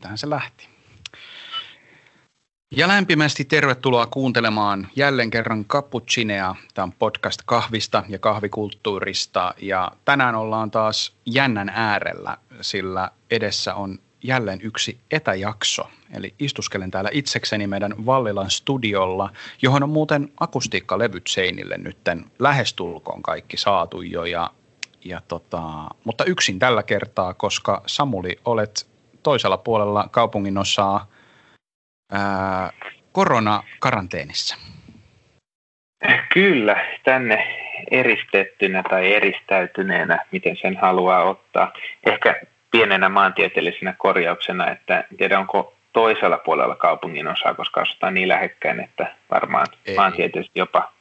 siitähän se lähti. Ja lämpimästi tervetuloa kuuntelemaan jälleen kerran Cappuccinea. Tämä on podcast kahvista ja kahvikulttuurista. Ja tänään ollaan taas jännän äärellä, sillä edessä on jälleen yksi etäjakso. Eli istuskelen täällä itsekseni meidän Vallilan studiolla, johon on muuten akustiikkalevyt seinille nytten lähestulkoon kaikki saatu jo. Ja, ja tota, mutta yksin tällä kertaa, koska Samuli olet toisella puolella kaupungin osaa ää, koronakaranteenissa. Kyllä, tänne eristettynä tai eristäytyneenä, miten sen haluaa ottaa. Ehkä pienenä maantieteellisenä korjauksena, että en tiedä onko toisella puolella kaupungin osaa, koska asutaan niin lähekkäin, että varmaan Ei. maantieteellisesti jopa,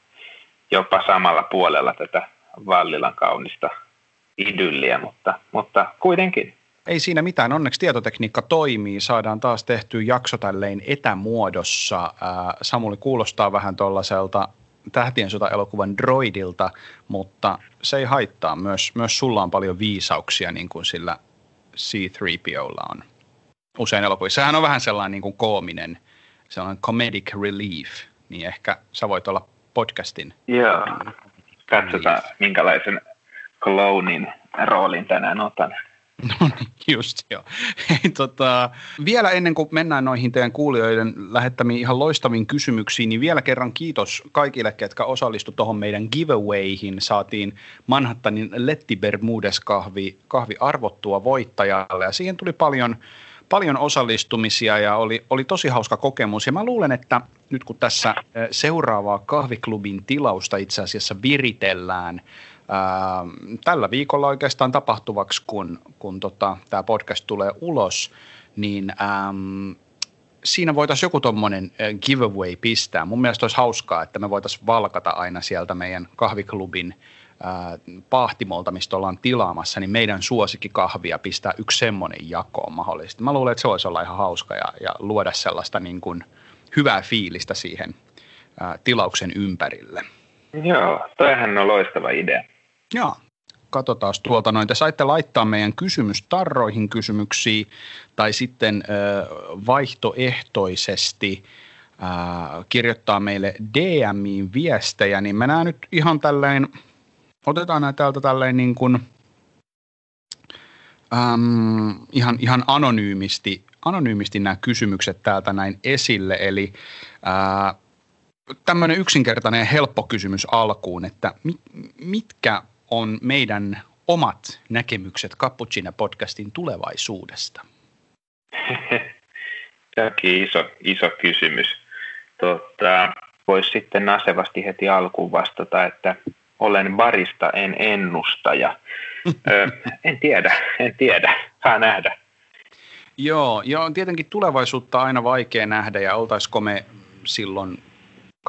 jopa samalla puolella tätä Vallilan kaunista idylliä, mutta, mutta kuitenkin. Ei siinä mitään, onneksi tietotekniikka toimii, saadaan taas tehty jakso tälleen etämuodossa. Samuli kuulostaa vähän tuollaiselta tähtien sota-elokuvan droidilta, mutta se ei haittaa. Myös, myös sulla on paljon viisauksia niin kuin sillä C-3POlla on usein elokuvissa. Sehän on vähän sellainen niin kuin koominen, sellainen comedic relief, niin ehkä sä voit olla podcastin. Joo, katsotaan minkälaisen clownin roolin tänään otan. No niin, just joo. Hei, tota, vielä ennen kuin mennään noihin teidän kuulijoiden lähettämiin ihan loistaviin kysymyksiin, niin vielä kerran kiitos kaikille, ketkä osallistu tuohon meidän giveawayhin. Saatiin Manhattanin Letti Bermudes kahvi, kahvi arvottua voittajalle ja siihen tuli paljon, paljon osallistumisia ja oli, oli tosi hauska kokemus. Ja mä luulen, että nyt kun tässä seuraavaa kahviklubin tilausta itse asiassa viritellään – ää, tällä viikolla oikeastaan tapahtuvaksi, kun, kun tota, tämä podcast tulee ulos, niin äm, siinä voitaisiin joku tuommoinen giveaway pistää. Mun mielestä olisi hauskaa, että me voitaisiin valkata aina sieltä meidän kahviklubin ää, pahtimolta, mistä ollaan tilaamassa, niin meidän suosikkikahvia pistää yksi semmoinen jakoon mahdollisesti. Mä luulen, että se voisi olla ihan hauska ja, ja luoda sellaista niin kuin hyvää fiilistä siihen ää, tilauksen ympärille. Joo, toihan on loistava idea. Joo, katsotaan tuolta noin. Te saitte laittaa meidän kysymystarroihin kysymyksiä tai sitten ö, vaihtoehtoisesti ö, kirjoittaa meille DMiin viestejä, niin mennään nyt ihan tälleen, otetaan näitä täältä tälleen niin kuin, äm, ihan, ihan anonyymisti, anonyymisti nämä kysymykset täältä näin esille, eli ää, tämmöinen yksinkertainen ja helppo kysymys alkuun, että mit, mitkä on meidän omat näkemykset Cappuccino-podcastin tulevaisuudesta? Tämäkin iso, iso kysymys. Tota, Voisi sitten nasevasti heti alkuun vastata, että olen barista, en ennustaja. Ö, en tiedä, en tiedä. Saa nähdä. Joo, joo, tietenkin tulevaisuutta aina vaikea nähdä ja oltaisiko me silloin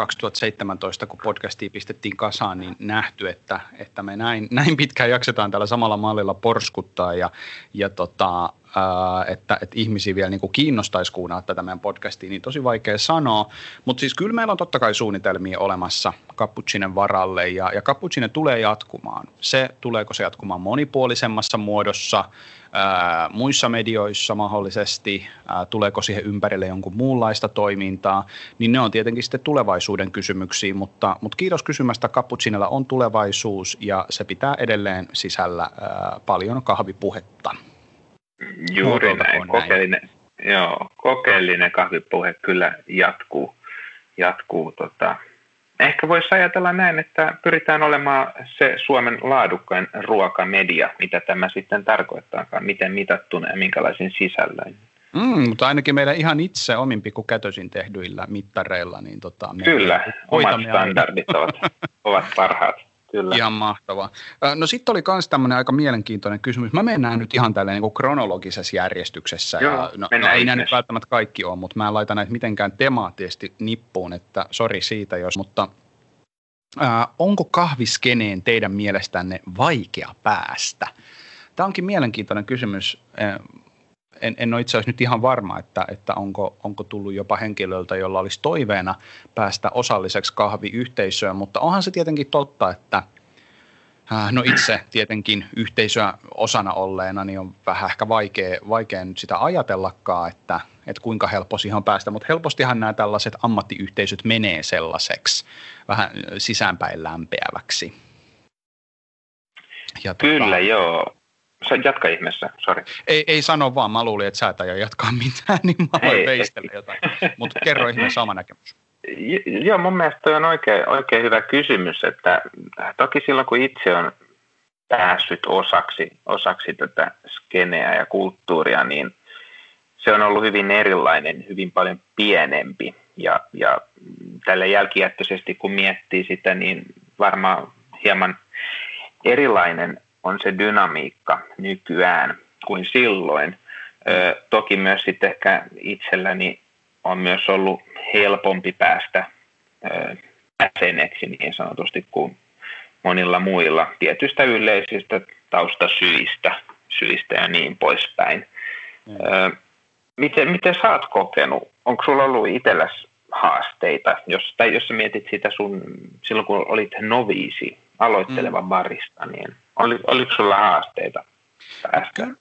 2017, kun podcastia pistettiin kasaan, niin nähty, että, että me näin, näin pitkään jaksetaan tällä samalla mallilla porskuttaa ja, ja tota, ää, että, että ihmisiä vielä niin kuin kiinnostaisi kuunnella tätä meidän podcastia, niin tosi vaikea sanoa. Mutta siis kyllä meillä on totta kai suunnitelmia olemassa Cappuccinen varalle ja, ja Cappuccine tulee jatkumaan. Se, tuleeko se jatkumaan monipuolisemmassa muodossa, ää, muissa medioissa mahdollisesti, ää, tuleeko siihen ympärille jonkun muunlaista toimintaa, niin ne on tietenkin sitten tulevaisuuden kysymyksiä, mutta, mutta kiitos kysymästä, Cappuccinella on tulevaisuus ja se pitää edelleen sisällä ää, paljon kahvipuhetta. Juuri näin. Kokeellinen, joo, kokeellinen kahvipuhe kyllä jatkuu. jatkuu tota. Ehkä voisi ajatella näin, että pyritään olemaan se Suomen laadukkain ruokamedia, mitä tämä sitten tarkoittaakaan, miten mitattuna ja minkälaisin sisällöin. Mm, mutta ainakin meidän ihan itse omin pikkukätösin tehdyillä mittareilla. Niin tota, Kyllä, omat standardit ovat, ovat parhaat. Kyllä. Ihan mahtavaa. No sitten oli myös tämmöinen aika mielenkiintoinen kysymys. Mä mennään nyt ihan tälleen niin kronologisessa järjestyksessä. Joo, ja, no, no ei nämä nyt välttämättä kaikki ole, mutta mä en laita näitä mitenkään temaattisesti nippuun, että sori siitä jos, mutta ää, onko kahviskeneen teidän mielestänne vaikea päästä? Tämä onkin mielenkiintoinen kysymys en, en ole itse asiassa nyt ihan varma, että, että onko, onko tullut jopa henkilöltä, jolla olisi toiveena päästä osalliseksi kahviyhteisöön, mutta onhan se tietenkin totta, että Äh, no itse tietenkin yhteisöä osana olleena, niin on vähän ehkä vaikea, vaikea nyt sitä ajatellakaan, että, että kuinka helppo siihen on päästä, mutta helpostihan nämä tällaiset ammattiyhteisöt menee sellaiseksi vähän sisäänpäin lämpeäväksi. Ja tota- Kyllä, tota, joo. Sä jatka ihmeessä, sori. Ei, ei sano vaan, mä luulin, että sä et aio jatkaa mitään, niin mä voin veistellä jotain. Mutta kerro ihmeessä oma näkemys. Joo, mun mielestä toi on oikein, oikein hyvä kysymys, että toki silloin kun itse on päässyt osaksi, osaksi tätä skeneä ja kulttuuria, niin se on ollut hyvin erilainen, hyvin paljon pienempi. Ja, ja tälle jälkijättöisesti kun miettii sitä, niin varmaan hieman erilainen on se dynamiikka nykyään kuin silloin. Ö, toki myös sitten ehkä itselläni on myös ollut helpompi päästä jäseneksi niin sanotusti kuin monilla muilla tietystä yleisistä taustasyistä syistä ja niin poispäin. Mm. miten, miten sä oot kokenut? Onko sulla ollut itselläsi haasteita, jos, tai jos sä mietit sitä sun, silloin kun olit noviisi, aloitteleva mm. barista, niin oli, oliko sulla haasteita? Kyllä,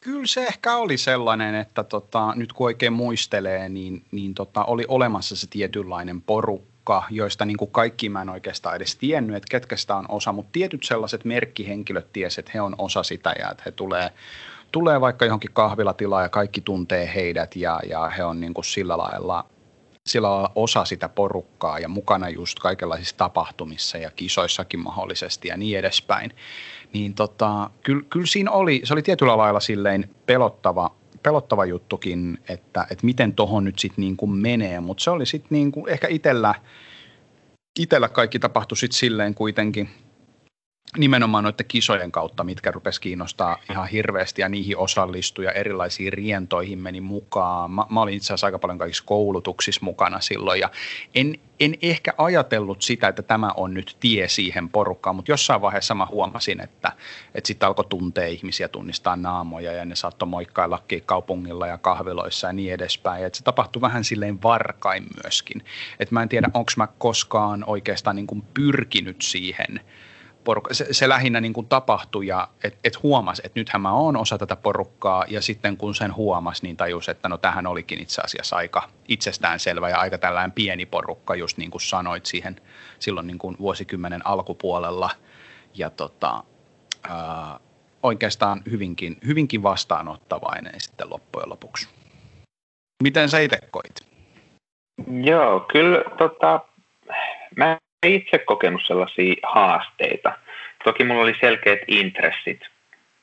kyllä se ehkä oli sellainen, että tota, nyt kun oikein muistelee, niin, niin tota, oli olemassa se tietynlainen porukka, joista niin kuin kaikki mä en oikeastaan edes tiennyt, että ketkä sitä on osa, mutta tietyt sellaiset merkkihenkilöt tiesivät, että he on osa sitä ja että he tulee, tulee vaikka johonkin kahvilatilaan ja kaikki tuntee heidät ja, ja he on niin kuin sillä lailla sillä lailla osa sitä porukkaa ja mukana just kaikenlaisissa tapahtumissa ja kisoissakin mahdollisesti ja niin edespäin. Niin tota, kyllä, kyllä siinä oli, se oli tietyllä lailla silleen pelottava, pelottava juttukin, että, että miten tohon nyt sitten niin kuin menee, mutta se oli sitten niin kuin ehkä itsellä, itsellä kaikki tapahtui sitten silleen kuitenkin – nimenomaan noiden kisojen kautta, mitkä rupesi kiinnostaa ihan hirveästi ja niihin osallistui ja erilaisiin rientoihin meni mukaan. Mä, mä olin itse asiassa aika paljon kaikissa koulutuksissa mukana silloin ja en, en ehkä ajatellut sitä, että tämä on nyt tie siihen porukkaan, mutta jossain vaiheessa mä huomasin, että, että sitten alkoi tuntea ihmisiä, tunnistaa naamoja ja ne saattoi moikkaillakin kaupungilla ja kahviloissa ja niin edespäin. Et se tapahtui vähän silleen varkain myöskin. Et mä en tiedä, onko mä koskaan oikeastaan niin kuin pyrkinyt siihen – porukka, se, se lähinnä niin kuin tapahtui ja että et huomasi, että nythän mä oon osa tätä porukkaa ja sitten kun sen huomasi, niin tajusi, että no tähän olikin itse asiassa aika itsestäänselvä ja aika tällainen pieni porukka, just niin kuin sanoit siihen silloin niin kuin vuosikymmenen alkupuolella ja tota, ää, oikeastaan hyvinkin, hyvinkin vastaanottavainen sitten loppujen lopuksi. Miten sä itse koit? Joo, kyllä tota, mä itse kokenut sellaisia haasteita. Toki mulla oli selkeät intressit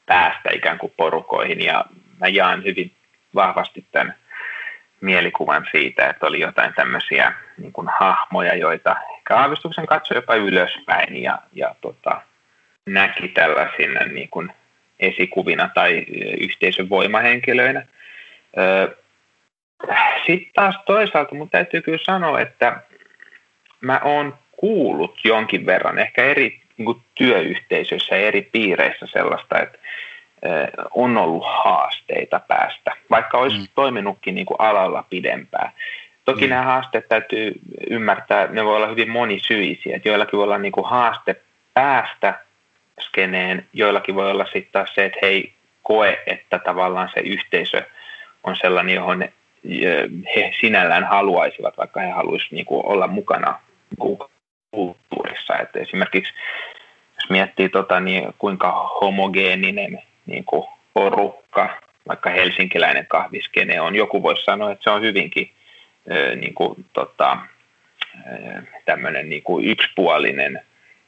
päästä ikään kuin porukoihin ja mä jaan hyvin vahvasti tämän mielikuvan siitä, että oli jotain tämmöisiä niin kuin hahmoja, joita ehkä aavistuksen katsoi jopa ylöspäin ja, ja tota, näki tällaisina niin kuin esikuvina tai yhteisön voimahenkilöinä. Sitten taas toisaalta mun täytyy kyllä sanoa, että mä oon kuullut jonkin verran, ehkä eri niin kuin työyhteisöissä ja eri piireissä sellaista, että on ollut haasteita päästä, vaikka olisi mm. toiminutkin niin kuin alalla pidempään. Toki mm. nämä haasteet täytyy ymmärtää, ne voi olla hyvin monisyisiä. Että joillakin voi olla niin kuin haaste päästä skeneen, joillakin voi olla sitten taas se, että he koe, että tavallaan se yhteisö on sellainen, johon he sinällään haluaisivat, vaikka he haluaisivat niin kuin olla mukana kulttuurissa. Että esimerkiksi jos miettii, tota, niin kuinka homogeeninen niin kuin porukka, vaikka helsinkiläinen kahviskene on, joku voisi sanoa, että se on hyvinkin niin kuin, tota, tämmöinen niin kuin yksipuolinen.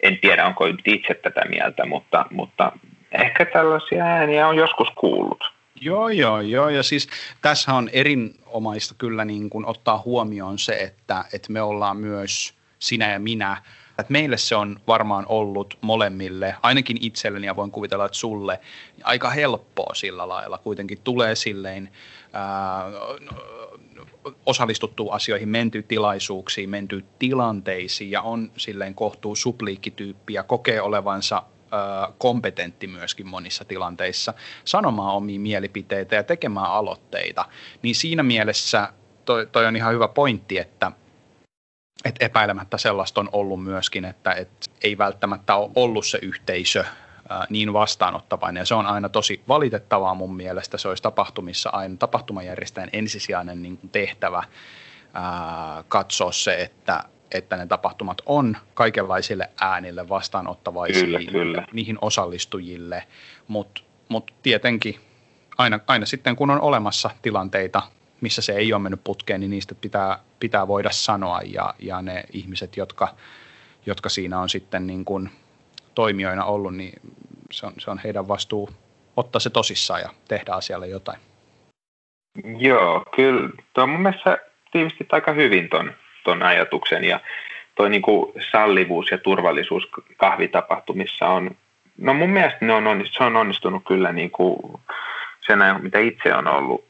En tiedä, onko itse tätä mieltä, mutta, mutta ehkä tällaisia ääniä on joskus kuullut. Joo, joo, joo. Ja siis tässä on erinomaista kyllä niin kuin ottaa huomioon se, että, että me ollaan myös – sinä ja minä. Että meille se on varmaan ollut molemmille, ainakin itselleni ja voin kuvitella, että sulle, aika helppoa sillä lailla. Kuitenkin tulee silleen ää, osallistuttu asioihin, menty tilaisuuksiin, menty tilanteisiin ja on silleen kohtuu supliikkityyppi ja kokee olevansa kompetentti myöskin monissa tilanteissa sanomaan omia mielipiteitä ja tekemään aloitteita, niin siinä mielessä toi, toi on ihan hyvä pointti, että – et epäilemättä sellaista on ollut myöskin, että et ei välttämättä ole ollut se yhteisö ää, niin vastaanottavainen. Ja se on aina tosi valitettavaa mun mielestä. Se olisi tapahtumissa aina tapahtumajärjestäjän ensisijainen niin kuin tehtävä ää, katsoa se, että, että ne tapahtumat on kaikenlaisille äänille vastaanottavaisia kyllä, kyllä. niihin osallistujille, mutta mut tietenkin aina, aina sitten kun on olemassa tilanteita, missä se ei ole mennyt putkeen, niin niistä pitää, pitää voida sanoa ja, ja ne ihmiset, jotka, jotka siinä on sitten niin kuin toimijoina ollut, niin se on, se on heidän vastuu ottaa se tosissaan ja tehdä asialle jotain. Joo, kyllä. Tuo on mun mielestä tiivistit aika hyvin ton, ton ajatuksen ja toi niinku sallivuus ja turvallisuus kahvitapahtumissa on, no mun mielestä ne on se on onnistunut kyllä niinku sen ajan, mitä itse on ollut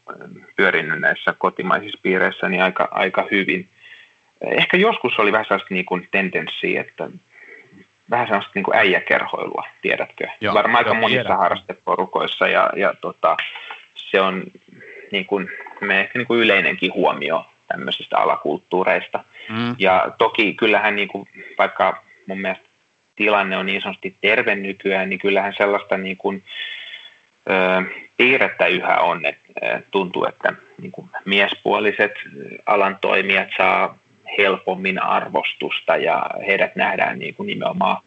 pyörinyt näissä kotimaisissa piireissä, niin aika, aika hyvin. Ehkä joskus oli vähän sellaista niin kuin tendenssiä, että vähän sellaista niin kuin äijäkerhoilua, tiedätkö? Joo, Varmaan aika monissa tiedän. harrasteporukoissa ja, ja tota, se on niin kuin, me ehkä niin kuin yleinenkin huomio tämmöisistä alakulttuureista. Mm. Ja toki kyllähän niin kuin, vaikka mun mielestä tilanne on niin sanotusti terve nykyään, niin kyllähän sellaista niin kuin, piirrettä yhä on, että tuntuu, että niin kuin miespuoliset alan toimijat saa helpommin arvostusta ja heidät nähdään niin kuin nimenomaan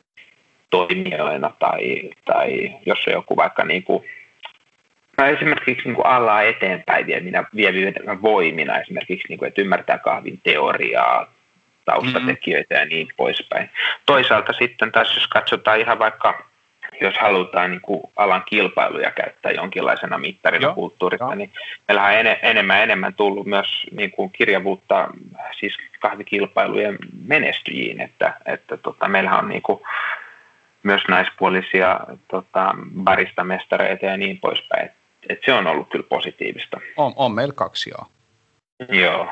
toimijoina tai, tai jos on joku vaikka niin kuin, no esimerkiksi niin kuin alaa eteenpäin vieminä, vievinä voimina esimerkiksi, niin kuin, että ymmärtää kahvin teoriaa, taustatekijöitä mm-hmm. ja niin poispäin. Toisaalta sitten taas jos katsotaan ihan vaikka jos halutaan niin kuin alan kilpailuja käyttää jonkinlaisena mittarina Joo, kulttuurista, jo. niin meillähän on en, enemmän enemmän tullut myös niin kuin kirjavuutta siis kahvikilpailujen menestyjiin, että, että tota, meillähän on niin kuin myös naispuolisia tota, baristamestareita ja niin poispäin. Et, et se on ollut kyllä positiivista. On, on meillä kaksi, joo. Joo,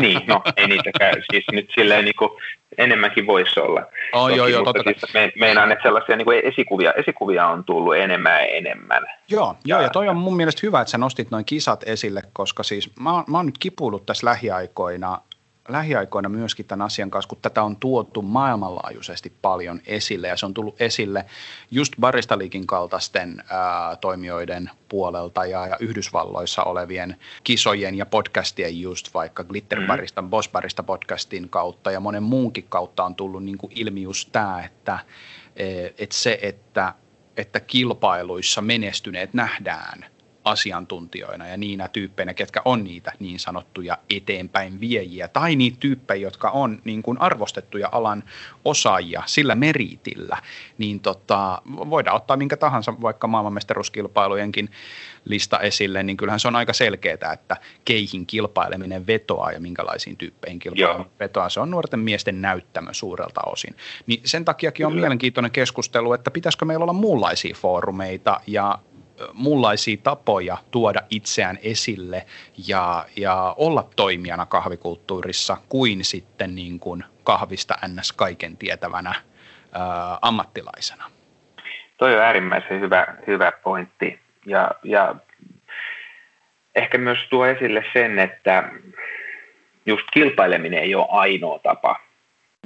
niin, no ei niitäkään, siis nyt silleen niin kuin enemmänkin voisi olla. Oh, Toki, joo, joo, totta siis me, meinaan, että sellaisia niin kuin esikuvia, esikuvia on tullut enemmän ja enemmän. Joo, ja, joo, ja toi on mun mielestä hyvä, että sä nostit noin kisat esille, koska siis mä, mä oon nyt kipuillut tässä lähiaikoina lähiaikoina myöskin tämän asian kanssa, kun tätä on tuotu maailmanlaajuisesti paljon esille ja se on tullut esille just Baristaliikin kaltaisten ää, toimijoiden puolelta ja, ja Yhdysvalloissa olevien kisojen ja podcastien just vaikka Glitterbarista, mm-hmm. Bossbarista podcastin kautta ja monen muunkin kautta on tullut niin kuin ilmi just tämä, että e, että se, että, että kilpailuissa menestyneet nähdään – asiantuntijoina ja niinä tyyppeinä, ketkä on niitä niin sanottuja eteenpäin viejiä tai niitä tyyppejä, jotka on niin kuin arvostettuja alan osaajia sillä meritillä, niin tota, voidaan ottaa minkä tahansa vaikka maailmanmestaruuskilpailujenkin lista esille, niin kyllähän se on aika selkeää, että keihin kilpaileminen vetoaa ja minkälaisiin tyyppeihin kilpaileminen vetoaa. Se on nuorten miesten näyttämö suurelta osin. Niin sen takiakin on Kyllä. mielenkiintoinen keskustelu, että pitäisikö meillä olla muunlaisia foorumeita ja muunlaisia tapoja tuoda itseään esille ja, ja olla toimijana kahvikulttuurissa kuin sitten niin kuin kahvista ns. kaiken tietävänä ää, ammattilaisena. Toi on äärimmäisen hyvä, hyvä pointti ja, ja ehkä myös tuo esille sen, että just kilpaileminen ei ole ainoa tapa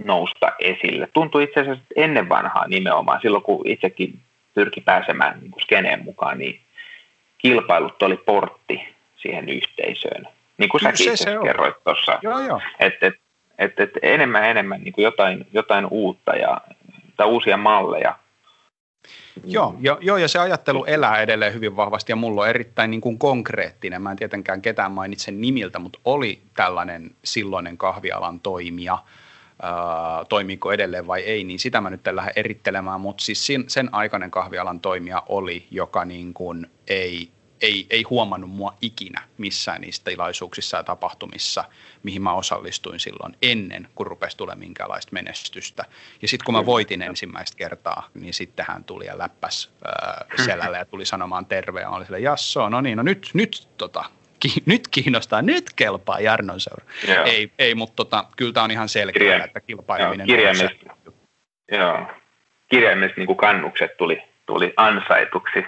nousta esille. Tuntuu itse asiassa ennen vanhaa nimenomaan, silloin kun itsekin pyrki pääsemään niin kuin skeneen mukaan, niin kilpailut oli portti siihen yhteisöön. Niin kuin säkin se, se kerroit tuossa. Että et, et, et enemmän enemmän niin kuin jotain, jotain uutta ja, tai uusia malleja. Joo, jo, joo, ja se ajattelu elää edelleen hyvin vahvasti ja mulla on erittäin niin kuin konkreettinen. Mä en tietenkään ketään mainitse nimiltä, mutta oli tällainen silloinen kahvialan toimija – ää, toimiiko edelleen vai ei, niin sitä mä nyt en lähde erittelemään, mutta siis sen, sen aikainen kahvialan toimija oli, joka niin kuin ei, ei, ei huomannut mua ikinä missään niistä tilaisuuksissa ja tapahtumissa, mihin mä osallistuin silloin ennen, kun rupesi tulemaan minkäänlaista menestystä. Ja sitten kun mä voitin ensimmäistä kertaa, niin sitten hän tuli ja läppäs äh, selälle ja tuli sanomaan terveä. Mä olin sille, jasso, no niin, no nyt, nyt tota, ki, nyt kiinnostaa, nyt kelpaa Jarnon seura. Joo. Ei, ei mutta tota, kyllä tämä on ihan selkeä, Kirja, että kilpaileminen joo, kirjaimellisesti, on. Joo, kirjaimellisesti niin kannukset tuli, tuli ansaituksi.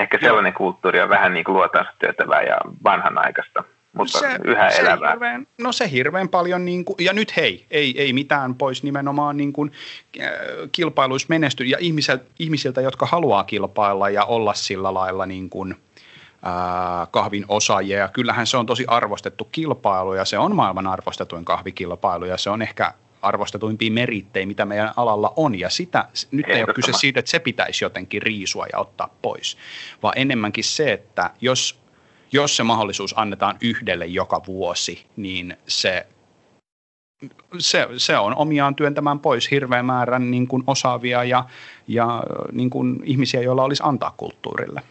Ehkä sellainen joo. kulttuuri on vähän niin kuin luotansa työtävää ja vanhanaikaista. mutta se, yhä se elävää. Hirveän, no se hirveän paljon, niin kuin, ja nyt hei, ei, ei mitään pois nimenomaan niin kuin, äh, kilpailuissa menesty, ja ihmisiltä, ihmisiltä, jotka haluaa kilpailla ja olla sillä lailla niin kuin, kahvin osaajia, ja kyllähän se on tosi arvostettu kilpailu, ja se on maailman arvostetuin kahvikilpailu, ja se on ehkä arvostetuimpia merittejä, mitä meidän alalla on. Ja sitä, nyt ei ole kyse siitä, että se pitäisi jotenkin riisua ja ottaa pois, vaan enemmänkin se, että jos, jos se mahdollisuus annetaan yhdelle joka vuosi, niin se, se, se on omiaan työntämään pois hirveän määrän niin kuin osaavia ja, ja niin kuin ihmisiä, joilla olisi antaa kulttuurille.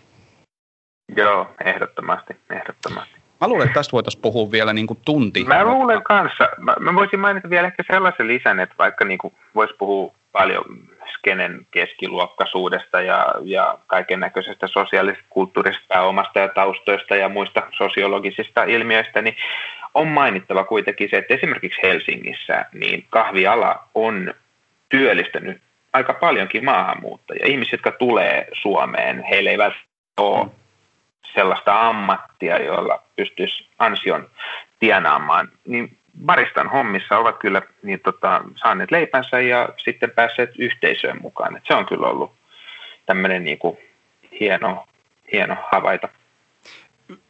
Joo, ehdottomasti, ehdottomasti. Mä luulen, että tästä voitaisiin puhua vielä niin kuin tunti. Mä luulen kanssa. Mä, mä voisin mainita vielä ehkä sellaisen lisän, että vaikka niin kuin voisi puhua paljon skenen keskiluokkaisuudesta ja, ja kaiken näköisestä sosiaalisesta kulttuurisesta pääomasta ja taustoista ja muista sosiologisista ilmiöistä, niin on mainittava kuitenkin se, että esimerkiksi Helsingissä niin kahviala on työllistänyt aika paljonkin maahanmuuttajia. Ihmiset, jotka tulee Suomeen, heillä ei välttämättä ole sellaista ammattia, jolla pystyisi ansion tienaamaan, niin baristan hommissa ovat kyllä niin tota, saaneet leipänsä ja sitten päässeet yhteisöön mukaan. Et se on kyllä ollut tämmöinen niin kuin hieno, hieno havaita.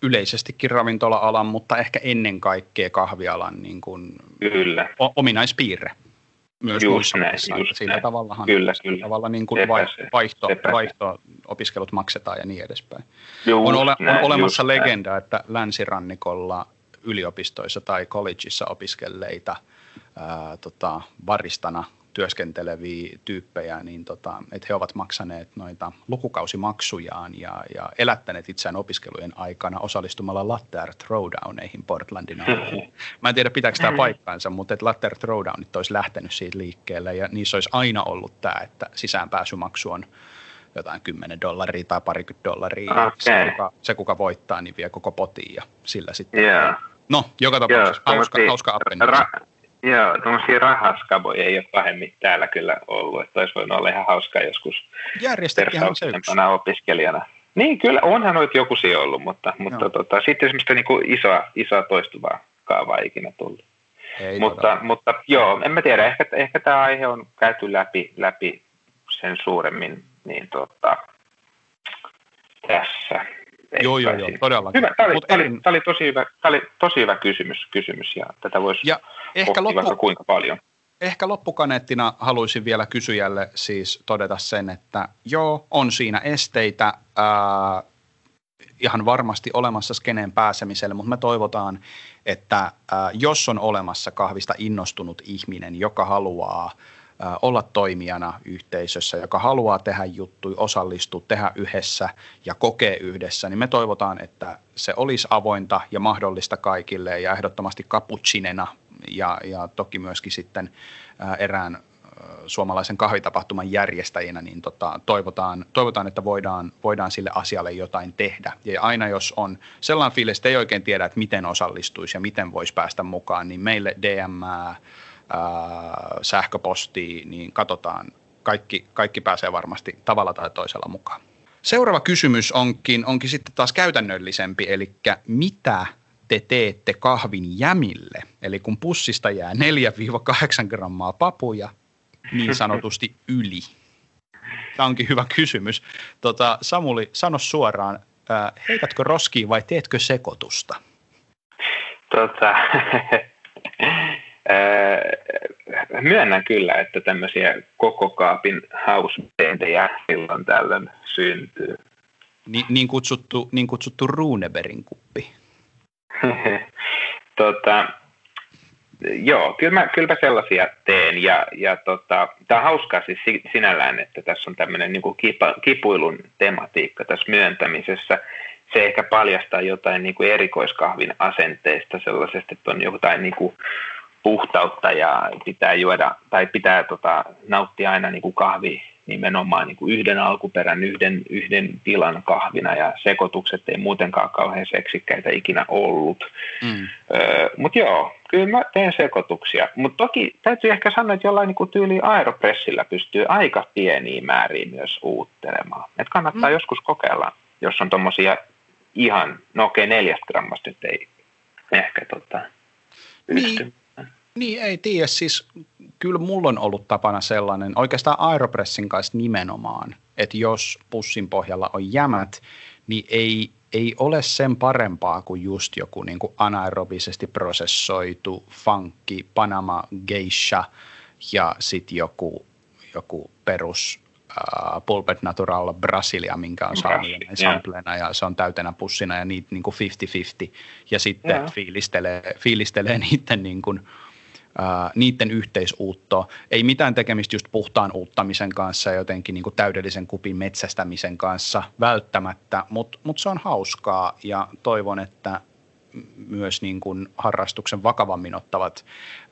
Yleisestikin ravintola-alan, mutta ehkä ennen kaikkea kahvialan niin kuin kyllä. ominaispiirre myös just näin, just sillä näin. tavallahan kyllä, kyllä. tavalla niin kuin vaihto, vaihto, opiskelut maksetaan ja niin edespäin. Just on, ole, näin, on olemassa legenda, näin. että länsirannikolla yliopistoissa tai collegeissa opiskelleita ää, tota, baristana työskenteleviä tyyppejä, niin tota, että he ovat maksaneet noita lukukausimaksujaan ja, ja elättäneet itseään opiskelujen aikana osallistumalla latte art throwdowneihin Portlandin alueella. Mä en tiedä pitääkö tämä paikkaansa, mutta että latte art throwdownit olisi lähtenyt siitä liikkeelle ja niissä olisi aina ollut tämä, että sisäänpääsymaksu on jotain 10 dollaria tai parikymmentä dollaria. Okay. Se, kuka, se, kuka voittaa, niin vie koko potiin ja sillä sitten. Yeah. No, joka tapauksessa yeah, hauska, hauska. Ra- Joo, tuommoisia rahaskaboja ei ole pahemmin täällä kyllä ollut, että olisi voinut olla ihan hauskaa joskus tersauksenpana opiskelijana. Niin, kyllä, onhan noita joku ollut, mutta, mutta tota, sitten semmoista niinku isoa, isoa toistuvaa kaavaa ikinä tullut. Ei mutta, mutta joo, en mä tiedä, ehkä, ehkä tämä aihe on käyty läpi, läpi sen suuremmin niin tota, tässä. Joo, joo, joo, todellakin. Hyvä, tämä oli, tämä, oli, tämä, oli tosi hyvä, tämä oli tosi hyvä kysymys, kysymys ja tätä voisi ja ehkä loppu, vaikka kuinka paljon. Ehkä loppukaneettina haluaisin vielä kysyjälle siis todeta sen, että joo, on siinä esteitä ää, ihan varmasti olemassa skeneen pääsemiselle, mutta me toivotaan, että ää, jos on olemassa kahvista innostunut ihminen, joka haluaa – olla toimijana yhteisössä, joka haluaa tehdä juttuja, osallistua, tehdä yhdessä ja kokea yhdessä, niin me toivotaan, että se olisi avointa ja mahdollista kaikille ja ehdottomasti kaputsinena ja, ja toki myöskin sitten erään suomalaisen kahvitapahtuman järjestäjinä, niin tota, toivotaan, toivotaan, että voidaan, voidaan sille asialle jotain tehdä. Ja aina jos on sellainen fiilis, että ei oikein tiedä, että miten osallistuisi ja miten voisi päästä mukaan, niin meille DM, ää, sähköpostiin, niin katsotaan, kaikki, kaikki pääsee varmasti tavalla tai toisella mukaan. Seuraava kysymys onkin, onkin sitten taas käytännöllisempi, eli mitä te teette kahvin jämille? Eli kun pussista jää 4-8 grammaa papuja, niin sanotusti yli. Tämä onkin hyvä kysymys. Tota, Samuli, sano suoraan, heitätkö roskiin vai teetkö sekoitusta? Tota, myönnän kyllä, että tämmöisiä koko kaapin hauspeentejä silloin tällöin syntyy. Ni, niin, kutsuttu, niin kutsuttu Runeberin kuppi. tota, joo, kyllä mä, kyllä mä sellaisia teen. Ja, ja tota, tämä on hauskaa siis sinällään, että tässä on tämmöinen niin kipa, kipuilun tematiikka tässä myöntämisessä. Se ehkä paljastaa jotain niin kuin erikoiskahvin asenteista sellaisesta, että on jotain niin kuin puhtautta ja pitää juoda tai pitää tota, nauttia aina niin kuin kahvi nimenomaan niin kuin yhden alkuperän, yhden, yhden tilan kahvina ja sekoitukset ei muutenkaan kauhean seksikkäitä ikinä ollut. Mm. Öö, Mutta joo, kyllä mä teen sekoituksia. Mutta toki täytyy ehkä sanoa, että jollain niin tyyli aeropressillä pystyy aika pieniä määriä myös uuttelemaan. Et kannattaa mm. joskus kokeilla, jos on tuommoisia ihan, no okei neljästä grammasta nyt ei ehkä tota, niin, niin, ei tiedä. Siis kyllä mulla on ollut tapana sellainen, oikeastaan Aeropressin kanssa nimenomaan, että jos pussin pohjalla on jämät, niin ei, ei ole sen parempaa kuin just joku niin kuin anaerobisesti prosessoitu funkki, Panama geisha ja sitten joku, joku perus uh, Pulpet Natural Brasilia, minkä on saanut samplena ja se on täytenä pussina ja niitä niin kuin 50-50 ja sitten yeah. fiilistelee, fiilistelee niiden niin kuin, niiden yhteisuuttoa. Ei mitään tekemistä just puhtaan uuttamisen kanssa ja jotenkin niin kuin täydellisen kupin metsästämisen kanssa välttämättä, mutta mut se on hauskaa ja toivon, että myös niin kuin harrastuksen vakavammin ottavat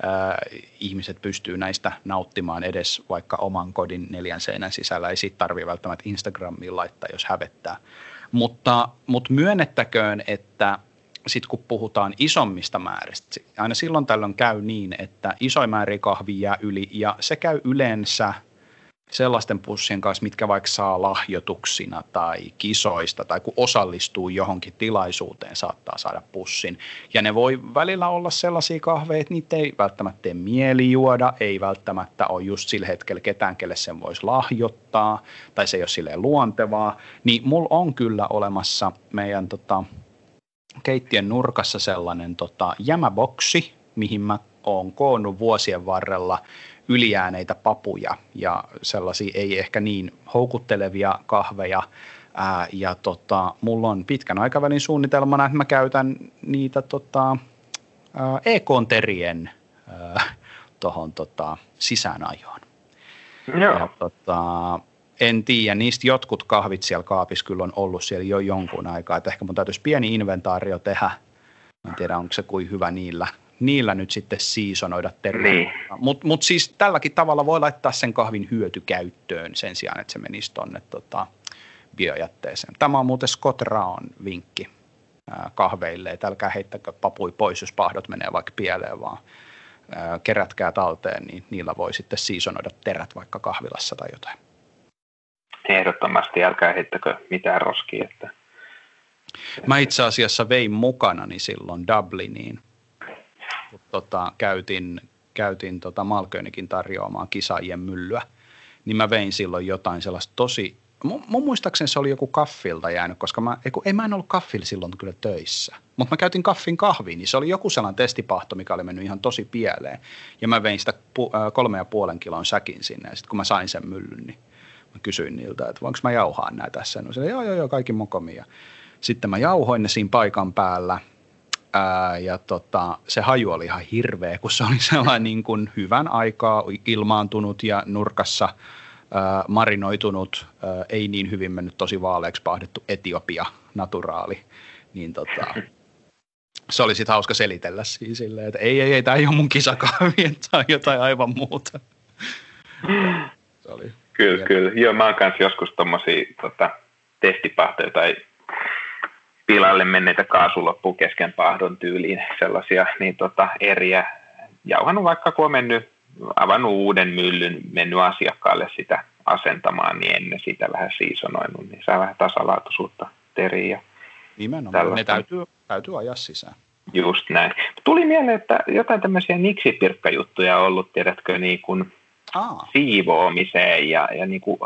ää, ihmiset pystyy näistä nauttimaan edes vaikka oman kodin neljän seinän sisällä. Ei siitä tarvitse välttämättä Instagramiin laittaa, jos hävettää. Mutta, mutta myönnettäköön, että sitten kun puhutaan isommista määristä, aina silloin tällöin käy niin, että isoin määrin kahvia jää yli ja se käy yleensä sellaisten pussien kanssa, mitkä vaikka saa lahjoituksina tai kisoista tai kun osallistuu johonkin tilaisuuteen, saattaa saada pussin. Ja ne voi välillä olla sellaisia kahveja, että niitä ei välttämättä tee mieli juoda, ei välttämättä ole just sillä hetkellä ketään, kelle sen voisi lahjoittaa tai se ei ole silleen luontevaa. Niin mulla on kyllä olemassa meidän tota, keittiön nurkassa sellainen tota, jämäboksi, mihin mä oon koonnut vuosien varrella ylijääneitä papuja ja sellaisia ei ehkä niin houkuttelevia kahveja. Ää, ja tota, mulla on pitkän aikavälin suunnitelmana, että mä käytän niitä tota, e-konterien tuohon tota, sisäänajoon. Joo. Ja, tota, en tiedä, niistä jotkut kahvit siellä kaapissa kyllä on ollut siellä jo jonkun aikaa, että ehkä mun täytyisi pieni inventaario tehdä. En tiedä, onko se kuin hyvä niillä, niillä nyt sitten siisonoida terveitä. Niin. Mutta mut siis tälläkin tavalla voi laittaa sen kahvin hyötykäyttöön sen sijaan, että se menisi tuonne tota, biojätteeseen. Tämä on muuten Scott Raon vinkki ää, kahveille, että älkää heittäkö papui pois, jos pahdot menee vaikka pieleen, vaan ää, kerätkää talteen, niin niillä voi sitten siisonoida terät vaikka kahvilassa tai jotain ehdottomasti älkää heittäkö mitään roskia. Että... Mä itse asiassa vein mukanani silloin Dubliniin, kun tota, käytin, käytin tota Malkönikin tarjoamaan kisaajien myllyä, niin mä vein silloin jotain sellaista tosi, mun, mun muistaakseni se oli joku kaffilta jäänyt, koska mä, ei, ei mä en ollut kaffilla silloin kyllä töissä, mutta mä käytin kaffin kahviin, niin se oli joku sellainen testipahto, mikä oli mennyt ihan tosi pieleen, ja mä vein sitä pu, äh, kolme ja puolen kilon säkin sinne, ja sitten kun mä sain sen myllyn, niin Mä kysyin niiltä, että voinko mä jauhaa näitä tässä. No se, joo, joo, joo, kaikki mokomia. Sitten mä jauhoin ne siinä paikan päällä. Ää, ja tota, se haju oli ihan hirveä, kun se oli sellainen niin kuin hyvän aikaa ilmaantunut ja nurkassa ää, marinoitunut, ää, ei niin hyvin mennyt tosi vaaleaksi pahdettu Etiopia naturaali. Niin tota, se oli sitten hauska selitellä siis silleen, että ei, ei, ei, tämä ei ole mun kisakahvi, tämä on jotain aivan muuta. Se oli Kyllä, ja. kyllä. Joo, mä oon kanssa joskus tommosia tota, testipahtoja tai pilalle menneitä kaasuloppu kesken pahdon tyyliin sellaisia niin tota, eriä. Jauhannut vaikka kun on mennyt, avannut uuden myllyn, mennyt asiakkaalle sitä asentamaan, niin ennen sitä vähän siisonoinut, niin saa vähän tasalaatuisuutta teriä. Nimenomaan, ne täytyy, täytyy ajaa sisään. Just näin. Tuli mieleen, että jotain tämmöisiä niksipirkkajuttuja on ollut, tiedätkö, niin kuin Aa. siivoamiseen ja, ja niin kuin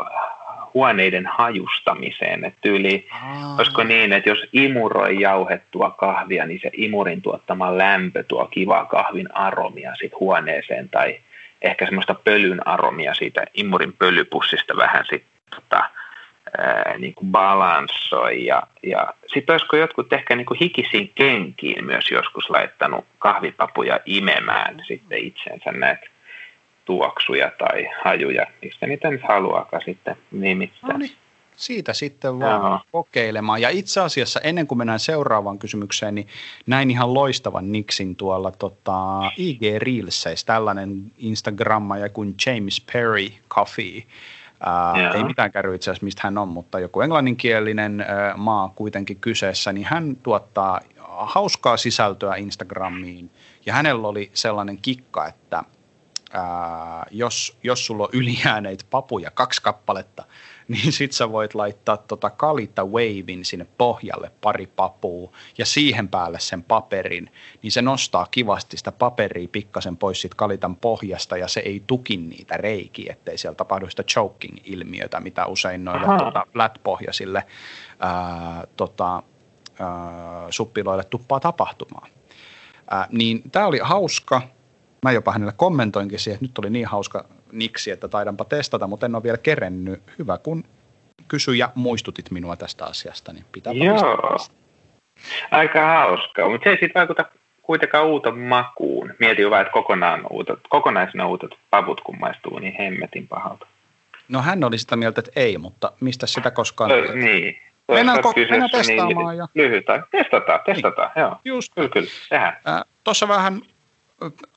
huoneiden hajustamiseen. Et tyyli, Aa. olisiko niin, että jos imuroi jauhettua kahvia, niin se imurin tuottama lämpö tuo kivaa kahvin aromia sit huoneeseen tai ehkä semmoista pölyn aromia siitä imurin pölypussista vähän sitten tota, niin kuin balanssoi. Ja, ja sitten olisiko jotkut ehkä niin kuin hikisiin kenkiin myös joskus laittanut kahvipapuja imemään sitten itsensä näitä tuoksuja tai hajuja, mistä niitä nyt haluaakaan sitten nimittää. No niin. Siitä sitten vaan Joo. kokeilemaan. Ja itse asiassa ennen kuin mennään seuraavaan kysymykseen, niin näin ihan loistavan Nixin tuolla tota, IG Reelseissä, tällainen Instagramma kuin James Perry Coffee. Ää, ei mitään käy itse asiassa, mistä hän on, mutta joku englanninkielinen ää, maa kuitenkin kyseessä, niin hän tuottaa hauskaa sisältöä Instagramiin. Ja hänellä oli sellainen kikka, että ää, jos, jos sulla on ylijääneitä papuja, kaksi kappaletta, niin sit sä voit laittaa tota kalita wavein sinne pohjalle pari papua ja siihen päälle sen paperin, niin se nostaa kivasti sitä paperia pikkasen pois siitä kalitan pohjasta ja se ei tuki niitä reikiä, ettei siellä tapahdu sitä choking-ilmiötä, mitä usein noille tota, flat-pohjaisille ää, tota, ää, suppiloille tuppaa tapahtumaan. Ää, niin tämä oli hauska. Mä jopa hänelle kommentoinkin siihen, että nyt oli niin hauska niksi, että taidanpa testata, mutta en ole vielä kerennyt. Hyvä, kun kysyjä muistutit minua tästä asiasta, niin pitää Joo. Aika hauska, mutta se ei sitten vaikuta kuitenkaan uuton makuun. Mietin vaan, että kokonaan uutot, kokonaisena uutot pavut, kun maistuu niin hemmetin pahalta. No hän oli sitä mieltä, että ei, mutta mistä sitä koskaan... Ö, niin. Mennään, ko- mennään testaamaan. Niin, ja... Lyhyt Testataan, testataan, niin. joo. Just. Kyllä, kyllä, tehdään. Äh, Tuossa vähän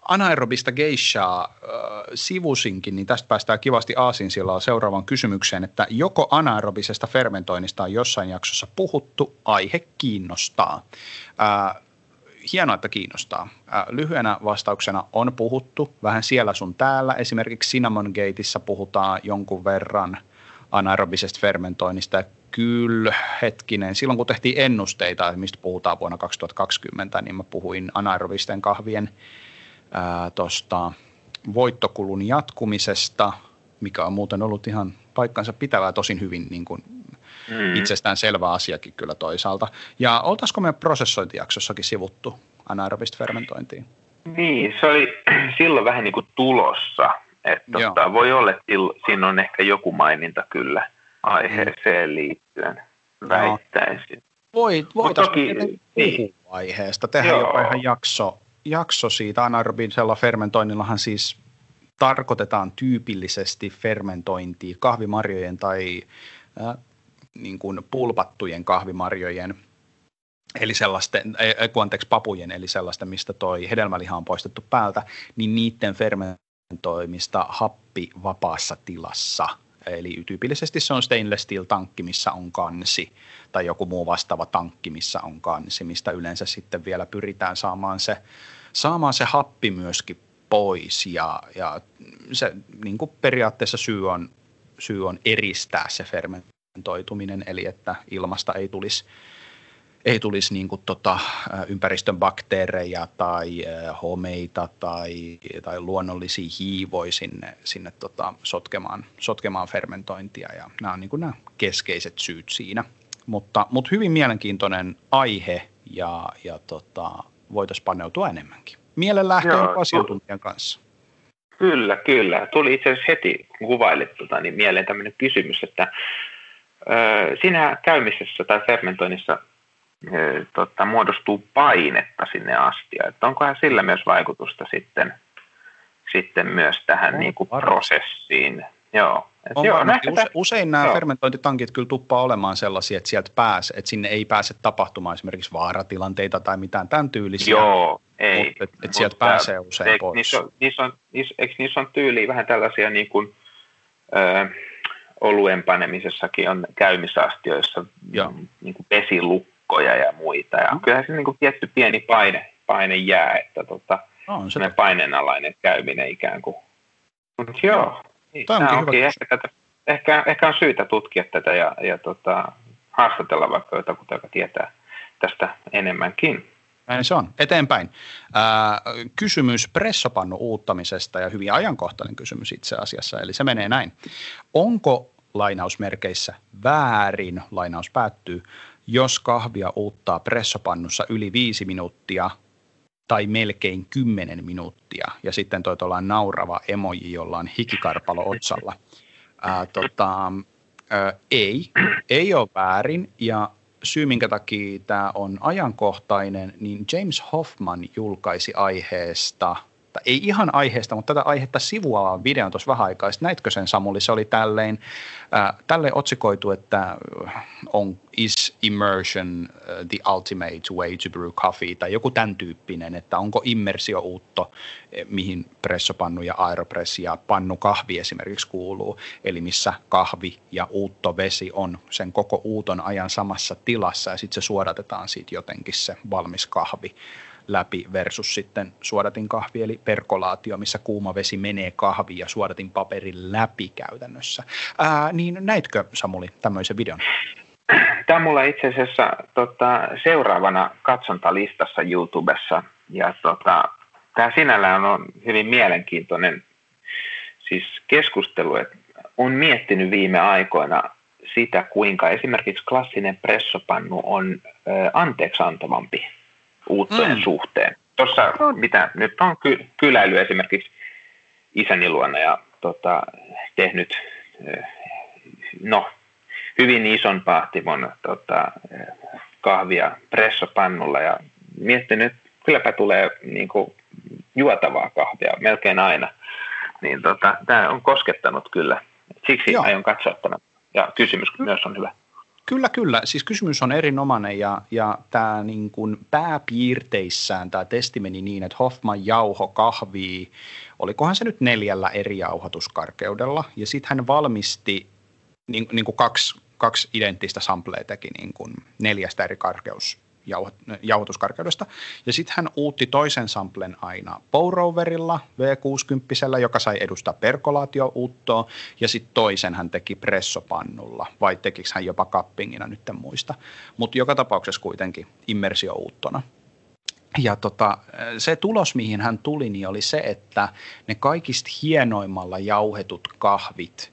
anaerobista geishaa äh, sivusinkin, niin tästä päästään kivasti aasinsillaan seuraavaan kysymykseen, että joko anaerobisesta fermentoinnista on jossain jaksossa puhuttu, aihe kiinnostaa. Äh, hienoa, että kiinnostaa. Äh, lyhyenä vastauksena on puhuttu vähän siellä sun täällä. Esimerkiksi Cinnamon Gateissa puhutaan jonkun verran anaerobisesta fermentoinnista kyllä, hetkinen, silloin kun tehtiin ennusteita, mistä puhutaan vuonna 2020, niin mä puhuin anaerobisten kahvien tuosta voittokulun jatkumisesta, mikä on muuten ollut ihan paikkansa pitävää tosin hyvin niin kuin mm. itsestään selvä asiakin kyllä toisaalta. Ja oltaisiko me prosessointijaksossakin sivuttu anaerobista fermentointiin? Niin, se oli silloin vähän niin kuin tulossa. Että tota, voi olla, että siinä on ehkä joku maininta kyllä aiheeseen mm. liittyen, väittäisin. Voi, voitaisiin toki, niin. aiheesta, tehdä Joo. jopa ihan jakso, jakso siitä anaerobisella fermentoinnillahan siis tarkoitetaan tyypillisesti fermentointia kahvimarjojen tai äh, niin kuin pulpattujen kahvimarjojen, eli sellaisten, äh, anteeksi, papujen, eli sellaisten, mistä toi hedelmäliha on poistettu päältä, niin niiden fermentoimista happi vapaassa tilassa – Eli tyypillisesti se on stainless steel tankki, missä on kansi, tai joku muu vastaava tankki, missä on kansi, mistä yleensä sitten vielä pyritään saamaan se, saamaan se happi myöskin pois. Ja, ja se niin kuin periaatteessa syy on, syy on eristää se fermentoituminen, eli että ilmasta ei tulisi ei tulisi niin kuin tota, ympäristön bakteereja tai homeita tai, tai luonnollisia hiivoja sinne, sinne tota, sotkemaan, sotkemaan fermentointia. Ja nämä on niin kuin nämä keskeiset syyt siinä. Mutta, mutta hyvin mielenkiintoinen aihe ja, ja tota, voitaisiin paneutua enemmänkin. Mielellään Joo, asiantuntijan kanssa. Kyllä, kyllä. Tuli itse asiassa heti, kun kuvailit tota, niin mieleen tämmöinen kysymys, että ö, siinä käymisessä tai fermentoinnissa tota, muodostuu painetta sinne asti. Että onkohan sillä myös vaikutusta sitten, sitten myös tähän niin kuin prosessiin. Joo. on joo, use, use, usein nämä joo. fermentointitankit kyllä tuppaa olemaan sellaisia, että sieltä pääse, että sinne ei pääse tapahtumaan esimerkiksi vaaratilanteita tai mitään tämän tyylisiä. Joo, ei. Mutta et, et sieltä pääsee usein eikö pois. Niissä on, niissä on, niissä, eikö niissä on tyyliä vähän tällaisia niin kuin, ö, oluen panemisessakin on käymisastioissa niin kuin pesilukko lukkoja ja muita. Ja kyllähän se niin kuin tietty pieni paine, paine jää, että tota, on se paineenalainen käyminen ikään kuin. Mutta joo, niin, Tämä onkin onkin ehkä, tätä, ehkä, ehkä, on syytä tutkia tätä ja, ja tota, haastatella vaikka jotakuta, joka tietää tästä enemmänkin. Näin se on. Eteenpäin. Ää, kysymys pressopannu uuttamisesta ja hyvin ajankohtainen kysymys itse asiassa. Eli se menee näin. Onko lainausmerkeissä väärin, lainaus päättyy, jos kahvia uuttaa pressopannussa yli viisi minuuttia tai melkein kymmenen minuuttia. Ja sitten toi tuolla naurava emoji, jolla on hikikarpalo otsalla. Ää, tota, ää, ei, ei ole väärin ja syy, minkä takia tämä on ajankohtainen, niin James Hoffman julkaisi aiheesta – tai ei ihan aiheesta, mutta tätä aihetta sivuavaan videon tuossa vähän aikaa. Sitten näitkö sen Samuli? Se oli tälleen, äh, tälleen otsikoitu, että on is immersion uh, the ultimate way to brew coffee tai joku tämän tyyppinen, että onko immersiouutto, eh, mihin pressopannu ja aeropress ja pannu kahvi esimerkiksi kuuluu, eli missä kahvi ja uutto vesi on sen koko uuton ajan samassa tilassa ja sitten se suodatetaan siitä jotenkin se valmis kahvi läpi versus sitten suodatin kahvi eli perkolaatio, missä kuuma vesi menee kahviin ja suodatin paperin läpi käytännössä. Ää, niin näitkö Samuli tämmöisen videon? Tämä on mulla itse asiassa tota, seuraavana katsontalistassa YouTubessa ja tota, tämä sinällään on hyvin mielenkiintoinen siis keskustelu, että on miettinyt viime aikoina sitä, kuinka esimerkiksi klassinen pressopannu on ö, anteeksiantavampi uuttojen mm. suhteen. Tuossa, mitä nyt on ky- kyläily esimerkiksi isäni luona ja tota, tehnyt no, hyvin ison pahtimon tota, kahvia pressopannulla ja miettinyt, että kylläpä tulee niin kuin, juotavaa kahvia melkein aina. Niin tota, tämä on koskettanut kyllä. Siksi Joo. aion katsoa tämän. Ja kysymys myös on hyvä. Kyllä, kyllä. Siis kysymys on erinomainen ja, ja tämä niin pääpiirteissään tämä testi meni niin, että Hoffman jauho kahvii, olikohan se nyt neljällä eri jauhatuskarkeudella ja sitten hän valmisti niin, niin kuin kaksi, kaksi identtistä samplea teki niin kuin neljästä eri karkeus jauhotuskarkeudesta. Ja sitten hän uutti toisen samplen aina Powroverilla V60, joka sai edustaa perkolaatio-uuttoa, ja sitten toisen hän teki pressopannulla, vai tekikö hän jopa kappingina, nyt en muista. Mutta joka tapauksessa kuitenkin immersiouuttona. Ja tota, se tulos, mihin hän tuli, niin oli se, että ne kaikista hienoimmalla jauhetut kahvit –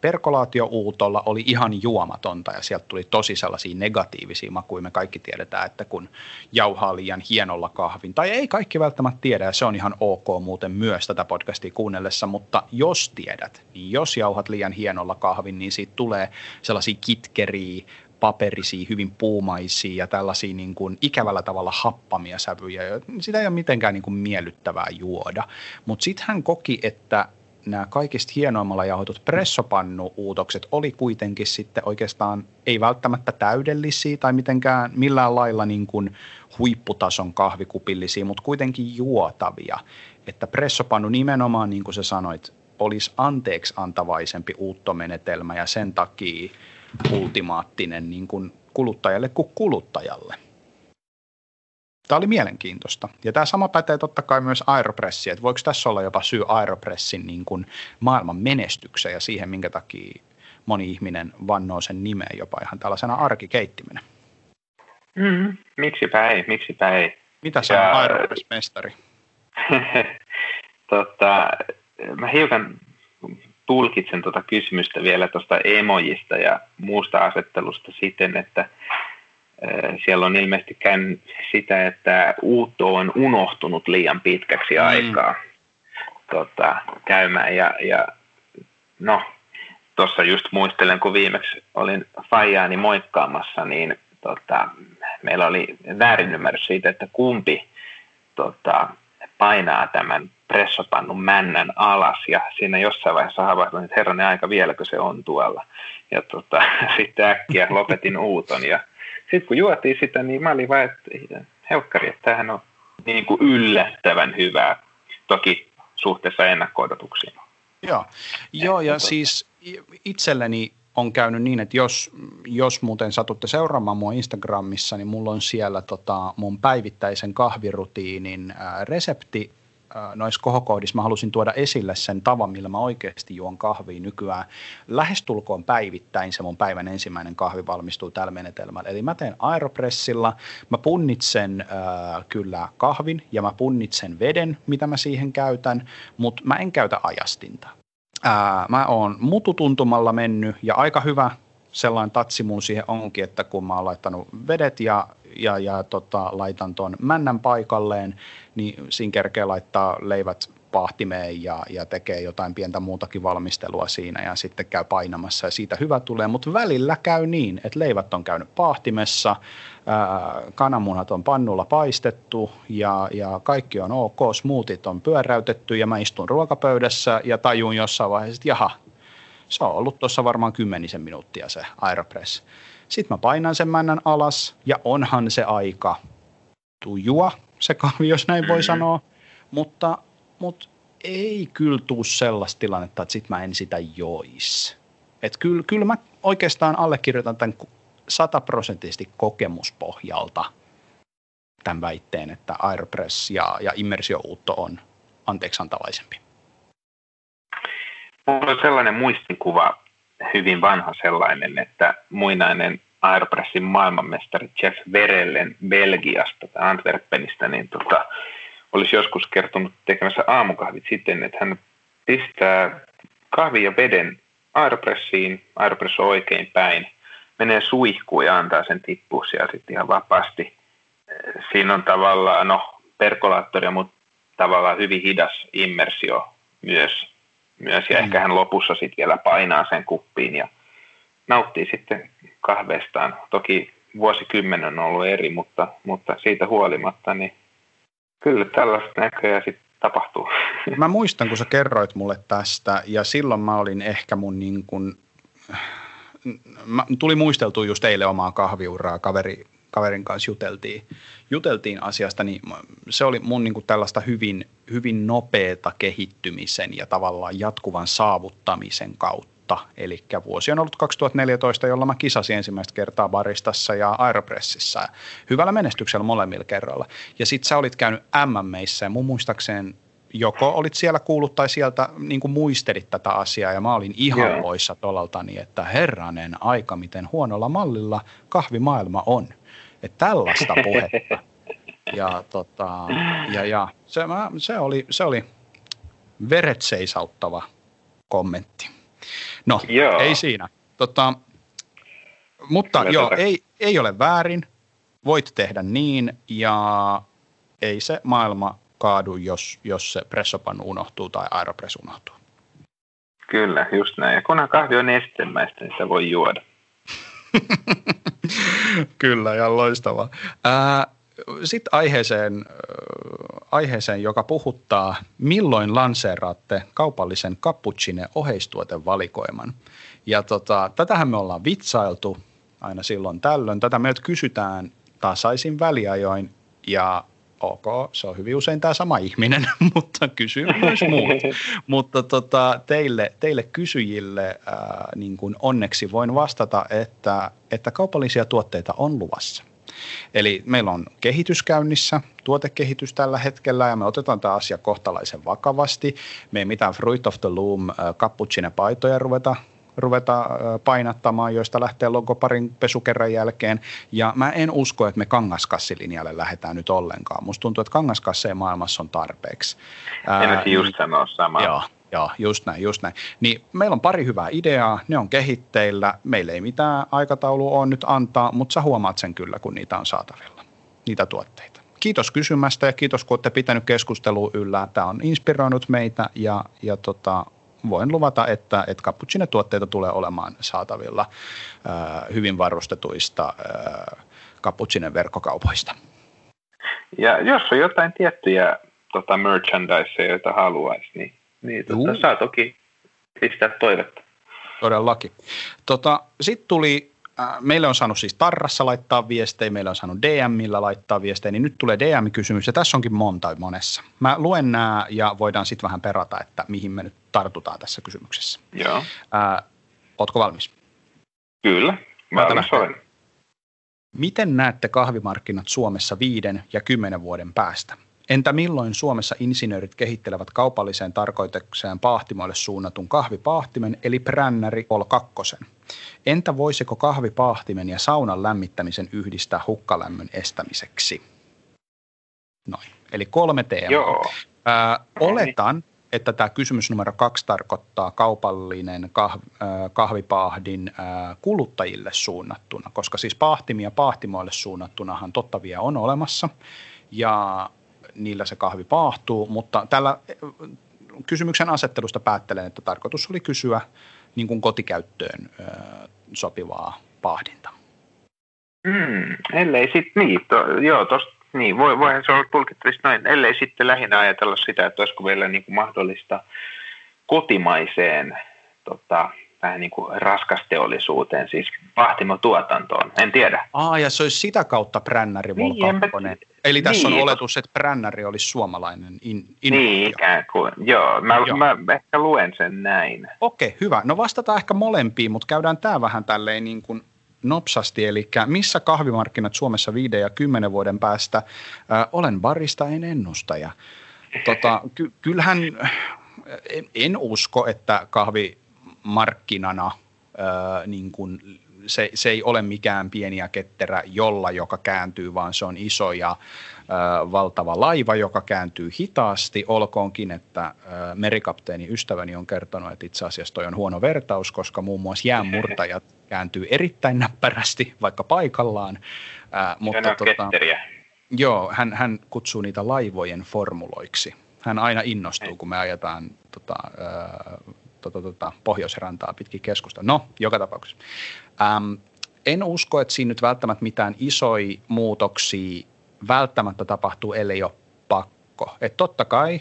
perkolaatiouutolla oli ihan juomatonta ja sieltä tuli tosi sellaisia negatiivisia makuja. Me kaikki tiedetään, että kun jauhaa liian hienolla kahvin, tai ei kaikki välttämättä tiedä ja se on ihan ok muuten myös tätä podcastia kuunnellessa, mutta jos tiedät, niin jos jauhat liian hienolla kahvin, niin siitä tulee sellaisia kitkeriä, paperisia, hyvin puumaisia ja tällaisia niin kuin ikävällä tavalla happamia sävyjä. Sitä ei ole mitenkään niin kuin miellyttävää juoda. Mutta sitten hän koki, että nämä kaikista hienoimmalla jauhetut pressopannu-uutokset oli kuitenkin sitten oikeastaan ei välttämättä täydellisiä tai mitenkään millään lailla niin kuin huipputason kahvikupillisia, mutta kuitenkin juotavia. Että pressopannu nimenomaan, niin kuin sä sanoit, olisi anteeksi antavaisempi uuttomenetelmä ja sen takia ultimaattinen niin kuin kuluttajalle kuin kuluttajalle. Tämä oli mielenkiintoista. Ja tämä sama pätee totta kai myös Aeropressiin, että voiko tässä olla jopa syy Aeropressin niin kuin maailman menestykseen ja siihen, minkä takia moni ihminen vannoo sen nimeen jopa ihan tällaisena arkikeittimenä. Mm, miksipä ei, miksipä ei. Mitä se on Aeropress-mestari? tota, mä hiukan tulkitsen tuota kysymystä vielä tuosta emojista ja muusta asettelusta siten, että – siellä on ilmeisesti käynyt sitä, että uutto on unohtunut liian pitkäksi mm. aikaa tota, käymään. Ja, ja no, tuossa just muistelen, kun viimeksi olin Fajaani moikkaamassa, niin tota, meillä oli väärinymmärrys siitä, että kumpi tota, painaa tämän pressopannun männän alas ja siinä jossain vaiheessa havahduin, että herranen aika vieläkö se on tuolla. Ja tota, sitten äkkiä lopetin uuton ja sitten kun juotiin sitä, niin mä olin vain, että helkkari, että tämähän on niin kuin yllättävän hyvää, toki suhteessa ennakko-odotuksiin. Joo, Joo ja tota... siis itselleni on käynyt niin, että jos, jos muuten satutte seuraamaan mua Instagramissa, niin mulla on siellä tota, mun päivittäisen kahvirutiinin resepti noissa kohokohdissa mä halusin tuoda esille sen tavan, millä mä oikeasti juon kahvia nykyään. Lähestulkoon päivittäin se mun päivän ensimmäinen kahvi valmistuu tällä menetelmällä. Eli mä teen aeropressilla, mä punnitsen äh, kyllä kahvin ja mä punnitsen veden, mitä mä siihen käytän, mutta mä en käytä ajastinta. Ää, mä oon mututuntumalla mennyt ja aika hyvä sellainen tatsi mun siihen onkin, että kun mä oon laittanut vedet ja, ja, ja tota, laitan tuon männän paikalleen, niin siinä kerkee laittaa leivät pahtimeen ja, ja tekee jotain pientä muutakin valmistelua siinä ja sitten käy painamassa ja siitä hyvä tulee, mutta välillä käy niin, että leivät on käynyt pahtimessa, ää, kananmunat on pannulla paistettu ja, ja kaikki on ok, smoothit on pyöräytetty ja mä istun ruokapöydässä ja tajun jossain vaiheessa, että jaha, se on ollut tuossa varmaan kymmenisen minuuttia se Aeropress. Sitten mä painan sen männän alas ja onhan se aika tujua se kahvi, jos näin voi mm-hmm. sanoa, mutta, mutta ei kyllä tuu sellaista tilannetta, että sit mä en sitä jois. Että kyllä, kyllä mä oikeastaan allekirjoitan tämän sataprosenttisesti kokemuspohjalta. tämän väitteen, että Aeropress ja, ja immersiouutto on anteeksiantavaisempi? Mulla on sellainen muistikuva, hyvin vanha sellainen, että muinainen Aeropressin maailmanmestari Jeff Verellen Belgiasta tai Antwerpenistä, niin tota, olisi joskus kertonut tekemässä aamukahvit siten, että hän pistää kahvi ja veden Aeropressiin, Aeropress on oikein päin, menee suihkuun ja antaa sen tippua sieltä sitten ihan vapaasti. Siinä on tavallaan, no, perkolaattori, mutta tavallaan hyvin hidas immersio myös, myös ja mm. ehkä hän lopussa sitten vielä painaa sen kuppiin ja nauttii sitten kahveestaan. Toki vuosikymmenen on ollut eri, mutta, mutta siitä huolimatta, niin kyllä tällaista näköjään sitten tapahtuu. Mä muistan, kun sä kerroit mulle tästä, ja silloin mä olin ehkä mun niin kuin, mä, tuli muisteltu just eilen omaa kahviuraa, kaveri, kaverin kanssa juteltiin, juteltiin asiasta, niin se oli mun niin kuin tällaista hyvin, hyvin nopeata kehittymisen ja tavallaan jatkuvan saavuttamisen kautta eli vuosi on ollut 2014, jolla mä kisasin ensimmäistä kertaa baristassa ja Aeropressissa. Hyvällä menestyksellä molemmilla kerralla. Ja sit sä olit käynyt MMEissä ja mun muistaakseen joko olit siellä kuullut tai sieltä niin kuin muistelit tätä asiaa ja mä olin ihan yeah. poissa tolaltani, että herranen aika, miten huonolla mallilla kahvimaailma on. Että tällaista puhetta. Ja, tota, ja, ja se, mä, se, oli, se oli veret seisauttava kommentti. No, joo. ei siinä. Tota, mutta Kyllä joo, ei, ei ole väärin. Voit tehdä niin ja ei se maailma kaadu, jos, jos se pressopan unohtuu tai aeropress unohtuu. Kyllä, just näin. Ja kunhan kahvi on nestemäistä, niin sitä voi juoda. Kyllä, ja loistavaa. Sitten aiheeseen, aiheeseen, joka puhuttaa, milloin lanseeraatte kaupallisen cappuccine oheistuotevalikoiman. Ja tota, tätähän me ollaan vitsailtu aina silloin tällöin. Tätä meiltä kysytään tasaisin väliajoin ja ok, se on hyvin usein tämä sama ihminen, mutta kysyy myös muut. mutta tota, teille, teille kysyjille ää, niin kuin onneksi voin vastata, että, että kaupallisia tuotteita on luvassa. Eli meillä on kehitys käynnissä, tuotekehitys tällä hetkellä ja me otetaan tämä asia kohtalaisen vakavasti. Me ei mitään Fruit of the Loom cappuccine-paitoja ruveta ruveta painattamaan, joista lähtee logo parin pesukerran jälkeen. Ja mä en usko, että me kangaskassilinjalle lähdetään nyt ollenkaan. Musta tuntuu, että kangaskasseja maailmassa on tarpeeksi. En just sanoa samaa. Joo, Joo, just näin, just näin. Niin meillä on pari hyvää ideaa, ne on kehitteillä, meillä ei mitään aikataulua ole nyt antaa, mutta sä huomaat sen kyllä, kun niitä on saatavilla, niitä tuotteita. Kiitos kysymästä ja kiitos, kun olette pitänyt keskustelua yllä. Tämä on inspiroinut meitä ja, ja tota, voin luvata, että, että cappuccino-tuotteita tulee olemaan saatavilla ää, hyvin varustetuista cappuccinen verkkokaupoista. Ja jos on jotain tiettyjä tota, merchandise, joita haluaisi, niin niin tota, saa toki pistää toivetta. Todellakin. Tota, Sitten tuli, äh, meille on saanut siis Tarrassa laittaa viestejä, meillä on saanut DMillä laittaa viestejä, niin nyt tulee DM-kysymys ja tässä onkin monta monessa. Mä luen nämä ja voidaan sitten vähän perata, että mihin me nyt tartutaan tässä kysymyksessä. Joo. Äh, ootko valmis? Kyllä, valmis olen. Miten näette kahvimarkkinat Suomessa viiden ja kymmenen vuoden päästä? Entä milloin Suomessa insinöörit kehittelevät kaupalliseen tarkoitukseen pahtimoille suunnatun kahvipaahtimen eli prännäri Pol 2? Entä voisiko kahvipaahtimen ja saunan lämmittämisen yhdistää hukkalämmön estämiseksi? Noin. Eli kolme teemaa. Joo. Ää, oletan, että tämä kysymys numero kaksi tarkoittaa kaupallinen kahvipaahdin kuluttajille suunnattuna, koska siis paahtimia pahtimoille suunnattunahan totta vielä on olemassa. Ja niillä se kahvi paahtuu, mutta tällä kysymyksen asettelusta päättelen, että tarkoitus oli kysyä niin kuin kotikäyttöön sopivaa paahdinta. Mm, ellei sitten niin, to, joo, tosta, niin voi, voihan se olla tulkittavissa noin, ellei sitten lähinnä ajatella sitä, että olisiko vielä niin kuin mahdollista kotimaiseen tota, vähän niin kuin raskasteollisuuteen, siis pahtimotuotantoon, en tiedä. Aa, ja se olisi sitä kautta brännäri niin, Eli tässä niin, on oletus, että brännäri olisi suomalainen in, Niin, ikään kuin. Joo, mä, Joo. mä ehkä luen sen näin. Okei, hyvä. No vastataan ehkä molempiin, mutta käydään tämä vähän tälleen niin kuin nopsasti, eli missä kahvimarkkinat Suomessa 5 ja 10 vuoden päästä? Olen barista, en ennustaja. Tota, ky- kyllähän en, en usko, että kahvimarkkinana äh, niin kuin se, se ei ole mikään pieni ja ketterä jolla, joka kääntyy, vaan se on iso ja ö, valtava laiva, joka kääntyy hitaasti. Olkoonkin, että ö, merikapteeni ystäväni on kertonut, että itse asiassa toi on huono vertaus, koska muun muassa jäänmurtajat kääntyy erittäin näppärästi, vaikka paikallaan. Ö, mutta tota, joo, hän, hän kutsuu niitä laivojen formuloiksi. Hän aina innostuu, kun me ajetaan tota, tota, tota, pohjoisrantaa pitkin keskusta. No, joka tapauksessa. Ähm, en usko, että siinä nyt välttämättä mitään isoja muutoksia välttämättä tapahtuu, ellei ole pakko. Et totta kai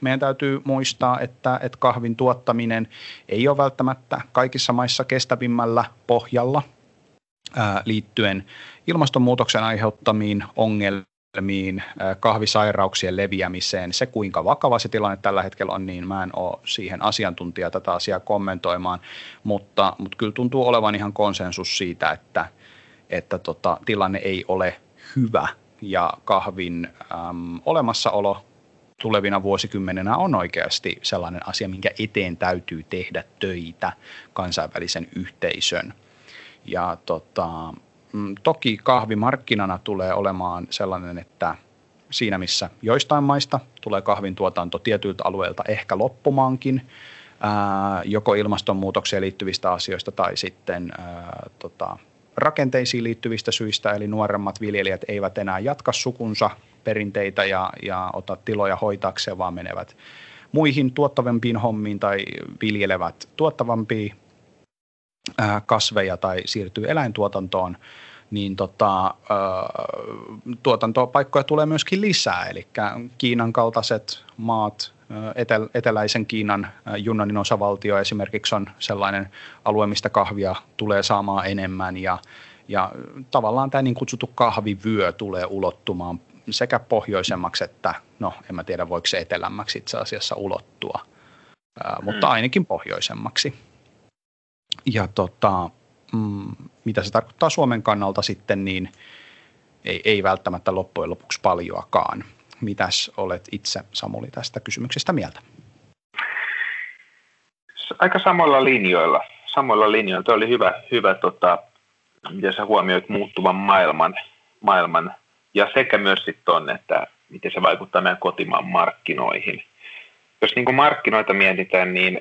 meidän täytyy muistaa, että, että kahvin tuottaminen ei ole välttämättä kaikissa maissa kestävimmällä pohjalla ää, liittyen ilmastonmuutoksen aiheuttamiin ongelmiin kahvisairauksien leviämiseen, se kuinka vakava se tilanne tällä hetkellä on, niin mä en ole siihen asiantuntija tätä asiaa kommentoimaan, mutta, mutta kyllä tuntuu olevan ihan konsensus siitä, että, että tota, tilanne ei ole hyvä ja kahvin äm, olemassaolo tulevina vuosikymmenenä on oikeasti sellainen asia, minkä eteen täytyy tehdä töitä kansainvälisen yhteisön. Ja tota, Mm, toki kahvimarkkinana tulee olemaan sellainen, että siinä missä joistain maista tulee kahvin tuotanto tietyiltä alueilta ehkä loppumaankin, joko ilmastonmuutokseen liittyvistä asioista tai sitten tota, rakenteisiin liittyvistä syistä, eli nuoremmat viljelijät eivät enää jatka sukunsa perinteitä ja, ja ota tiloja hoitaakseen, vaan menevät muihin tuottavampiin hommiin tai viljelevät tuottavampia kasveja tai siirtyy eläintuotantoon, niin tota, tuotantopaikkoja tulee myöskin lisää. Eli Kiinan kaltaiset maat, etel, eteläisen Kiinan Junnanin osavaltio esimerkiksi on sellainen alue, mistä kahvia tulee saamaan enemmän ja, ja tavallaan tämä niin kutsuttu kahvivyö tulee ulottumaan sekä pohjoisemmaksi että, no en mä tiedä voiko se etelämmäksi itse asiassa ulottua, mutta mm. ainakin pohjoisemmaksi. Ja tota, mm, mitä se tarkoittaa Suomen kannalta sitten, niin ei, ei välttämättä loppujen lopuksi paljoakaan. Mitäs olet itse, Samuli, tästä kysymyksestä mieltä? Aika samoilla linjoilla. Samoilla linjoilla. Tuo oli hyvä, hyvä tota, miten sä huomioit muuttuvan maailman, maailman ja sekä myös sitten on, että miten se vaikuttaa meidän kotimaan markkinoihin. Jos niin markkinoita mietitään, niin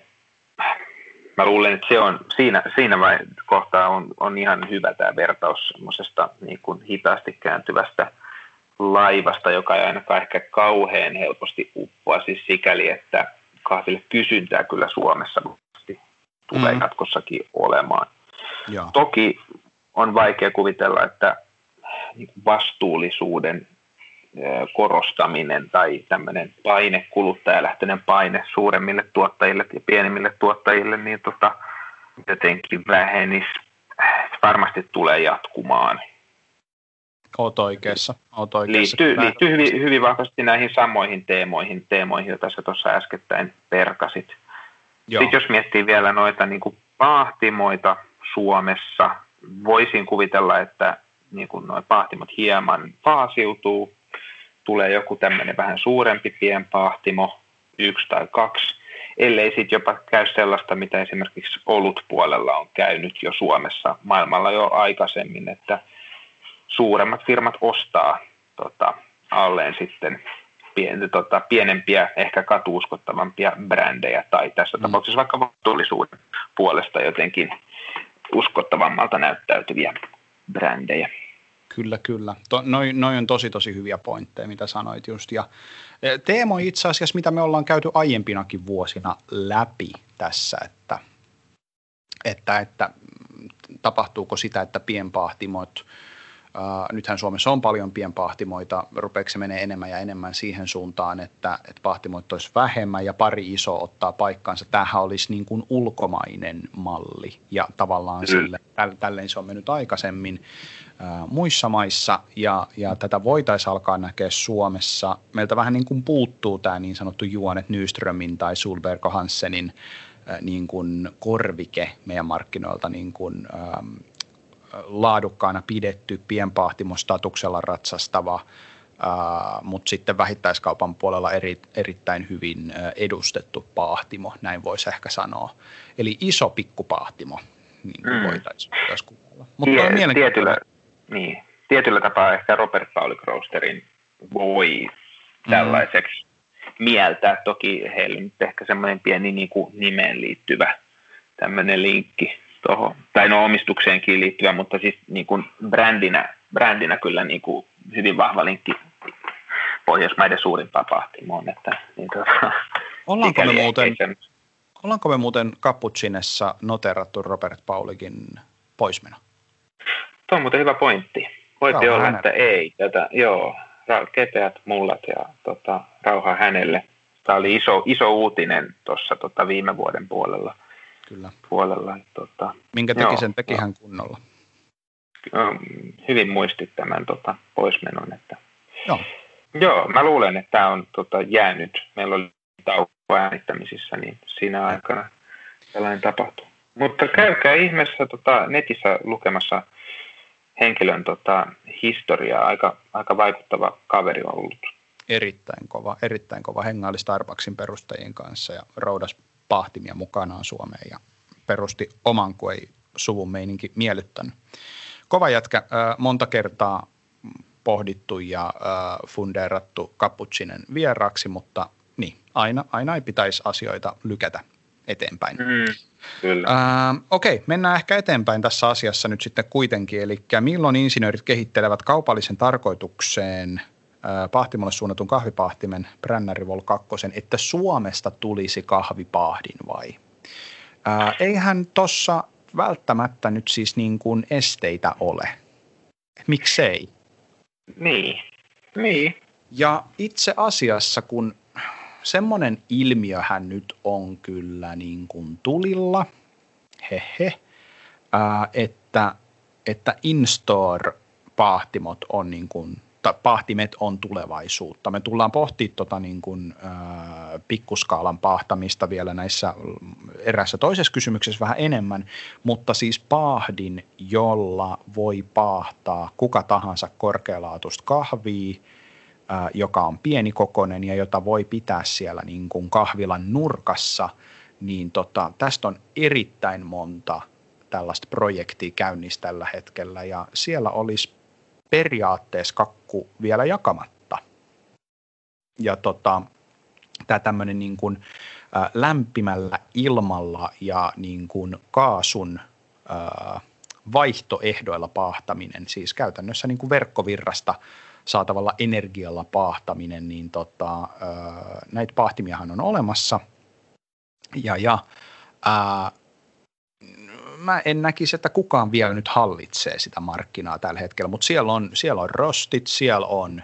mä luulen, että se on, siinä, siinä kohtaa on, on ihan hyvä tämä vertaus semmoisesta niin kuin hitaasti kääntyvästä laivasta, joka ei ainakaan ehkä kauhean helposti uppoa, siis sikäli, että kahville kysyntää kyllä Suomessa tulee mm. jatkossakin olemaan. Ja. Toki on vaikea kuvitella, että vastuullisuuden korostaminen tai tämmöinen paine, kuluttajalähtöinen paine suuremmille tuottajille ja pienimmille tuottajille, niin tota, jotenkin vähenisi. Varmasti tulee jatkumaan. Oot oikeassa. Oot oikeassa. Liittyy, liittyy hyvin, hyvin vahvasti näihin samoihin teemoihin, teemoihin joita sä tuossa äskettäin perkasit. Joo. Sitten jos miettii vielä noita niin kuin pahtimoita Suomessa, voisin kuvitella, että niin kuin noin pahtimot hieman paasiutuu, tulee joku tämmöinen vähän suurempi pienpahtimo, yksi tai kaksi, ellei sitten jopa käy sellaista, mitä esimerkiksi olutpuolella on käynyt jo Suomessa maailmalla jo aikaisemmin, että suuremmat firmat ostaa tota, alleen sitten pien, tota, pienempiä, ehkä katuuskottavampia brändejä. Tai tässä mm. tapauksessa vaikka vastuullisuuden puolesta jotenkin uskottavammalta näyttäytyviä brändejä. Kyllä, kyllä. To, noin noi on tosi, tosi hyviä pointteja, mitä sanoit just. Ja e, teemo itse asiassa, mitä me ollaan käyty aiempinakin vuosina läpi tässä, että, että, että tapahtuuko sitä, että pienpahtimot – Uh, nythän Suomessa on paljon pienpahtimoita, rupeeko se menee enemmän ja enemmän siihen suuntaan, että, että pahtimoita olisi vähemmän ja pari iso ottaa paikkaansa. Tämähän olisi niin kuin ulkomainen malli ja tavallaan mm. sille, tälleen se on mennyt aikaisemmin uh, muissa maissa ja, ja tätä voitaisiin alkaa näkeä Suomessa. Meiltä vähän niin kuin puuttuu tämä niin sanottu Juonet Nyströmin tai Sulberg Hansenin uh, niin kuin korvike meidän markkinoilta niin kuin, um, laadukkaana pidetty pienpahtimo-statuksella ratsastava, mutta sitten vähittäiskaupan puolella eri, erittäin hyvin edustettu pahtimo, näin voisi ehkä sanoa. Eli iso pikkupahtimo, niin mm. voitaisiin myös kuvailla. Mutta Tie, tietyllä, niin, tietyllä tapaa ehkä Robert Pauli Roasterin voi mm. tällaiseksi mm. mieltää. Toki heillä nyt ehkä semmoinen pieni niin kuin nimeen liittyvä tämmöinen linkki tuohon, tai no omistukseenkin liittyvä, mutta siis niin kuin brändinä, brändinä kyllä niin kuin hyvin vahva linkki Pohjoismaiden suurimpaan pahtimoon. Että, niin tuota, ollaanko, me muuten, sen... ollaanko me muuten Cappuccinessa noterattu Robert Paulikin poismeno? Tuo on muuten hyvä pointti. Rauha olla, hänelle. että ei. Tätä, joo, kepeät mullat ja tota, rauha hänelle. Tämä oli iso, iso uutinen tuossa tota, viime vuoden puolella. Kyllä. puolella. Tota, Minkä teki joo, sen teki hän kunnolla? Hyvin muistit tämän tota, poismenon. Että, joo. joo, mä luulen, että tämä on tota, jäänyt. Meillä oli tauko äänittämisissä, niin siinä aikana tällainen tapahtui. Mutta käykää ihmeessä tota, netissä lukemassa henkilön tota, historiaa. Aika, aika vaikuttava kaveri on ollut. Erittäin kova, erittäin kova. Hengaili Starbucksin perustajien kanssa ja roudas pahtimia mukanaan Suomeen ja perusti oman, kun ei suvun meininki miellyttänyt. Kova jätkä, monta kertaa pohdittu ja fundeerattu Cappuccinen vieraaksi, mutta niin, aina, aina ei pitäisi asioita lykätä eteenpäin. Mm, kyllä. Äh, okei, mennään ehkä eteenpäin tässä asiassa nyt sitten kuitenkin. Eli milloin insinöörit kehittelevät kaupallisen tarkoitukseen pahtimolle suunnatun kahvipahtimen Brännäri Vol 2, että Suomesta tulisi kahvipahdin vai? Äh, eihän tuossa välttämättä nyt siis niin kuin esteitä ole. Miksei? Niin, niin. Ja itse asiassa, kun semmoinen ilmiöhän nyt on kyllä niin kuin tulilla, hehe, ää, että, että in-store-pahtimot on niin kuin, tai pahtimet on tulevaisuutta. Me tullaan pohtimaan tota niin kuin, ää, pikkuskaalan pahtamista vielä näissä erässä toisessa kysymyksessä vähän enemmän, mutta siis pahdin, jolla voi paahtaa kuka tahansa korkealaatuista kahvia – joka on pienikokoinen ja jota voi pitää siellä niin kuin kahvilan nurkassa, niin tota, tästä on erittäin monta tällaista projektia käynnissä tällä hetkellä ja siellä olisi periaatteessa kakku vielä jakamatta. Ja tota, tämä tämmöinen niin kuin, lämpimällä ilmalla ja niin kuin kaasun vaihtoehdoilla paahtaminen, siis käytännössä niin kuin verkkovirrasta saatavalla energialla paahtaminen, niin tota, näitä pahtimiahan on olemassa. Ja, ja ää, mä en näkisi, että kukaan vielä nyt hallitsee sitä markkinaa tällä hetkellä, mutta siellä on, siellä on Rostit, siellä on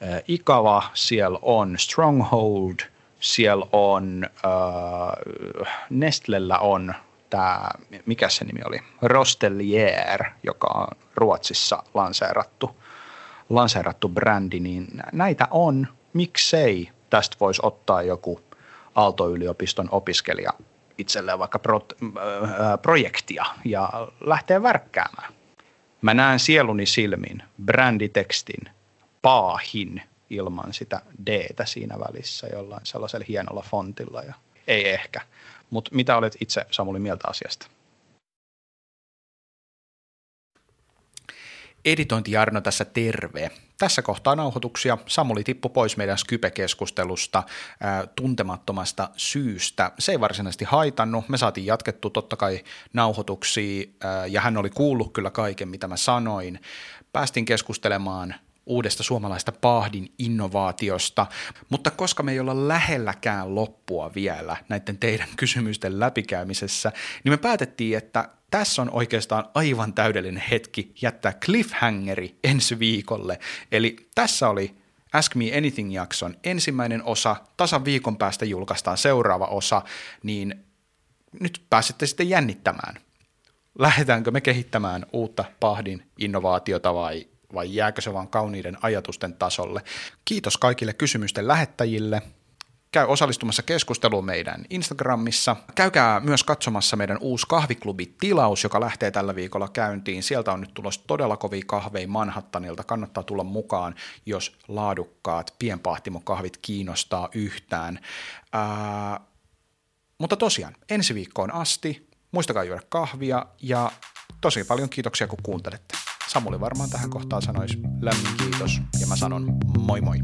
ää, Ikava, siellä on Stronghold, siellä on ää, Nestlellä on tämä, mikä se nimi oli, Rostelier, joka on Ruotsissa lanseerattu lanseerattu brändi, niin näitä on, miksei tästä voisi ottaa joku Aalto-yliopiston opiskelija itselleen vaikka pro, äh, projektia ja lähteä värkkäämään. Mä näen sieluni silmin bränditekstin paahin ilman sitä d siinä välissä jollain sellaisella hienolla fontilla ja ei ehkä. Mutta mitä olet itse Samuli mieltä asiasta? Editointi Jarno tässä terve. Tässä kohtaa nauhoituksia. Samuli tippu pois meidän Skype-keskustelusta ää, tuntemattomasta syystä. Se ei varsinaisesti haitannut. Me saatiin jatkettu totta kai nauhoituksia ää, ja hän oli kuullut kyllä kaiken, mitä mä sanoin. Päästiin keskustelemaan uudesta suomalaista pahdin innovaatiosta, mutta koska me ei olla lähelläkään loppua vielä näiden teidän kysymysten läpikäymisessä, niin me päätettiin, että tässä on oikeastaan aivan täydellinen hetki jättää cliffhangeri ensi viikolle. Eli tässä oli Ask Me Anything-jakson ensimmäinen osa, tasan viikon päästä julkaistaan seuraava osa, niin nyt pääsette sitten jännittämään. Lähdetäänkö me kehittämään uutta pahdin innovaatiota vai, vai jääkö se vain kauniiden ajatusten tasolle? Kiitos kaikille kysymysten lähettäjille. Käy osallistumassa keskusteluun meidän Instagramissa. Käykää myös katsomassa meidän uusi kahviklubi-tilaus, joka lähtee tällä viikolla käyntiin. Sieltä on nyt tulossa todella kovia kahveja Manhattanilta. Kannattaa tulla mukaan, jos laadukkaat pienpahtimokahvit kiinnostaa yhtään. Ää, mutta tosiaan, ensi viikkoon asti. Muistakaa juoda kahvia ja tosi paljon kiitoksia, kun kuuntelette. Samuli varmaan tähän kohtaan sanoisi lämmin kiitos ja mä sanon moi moi.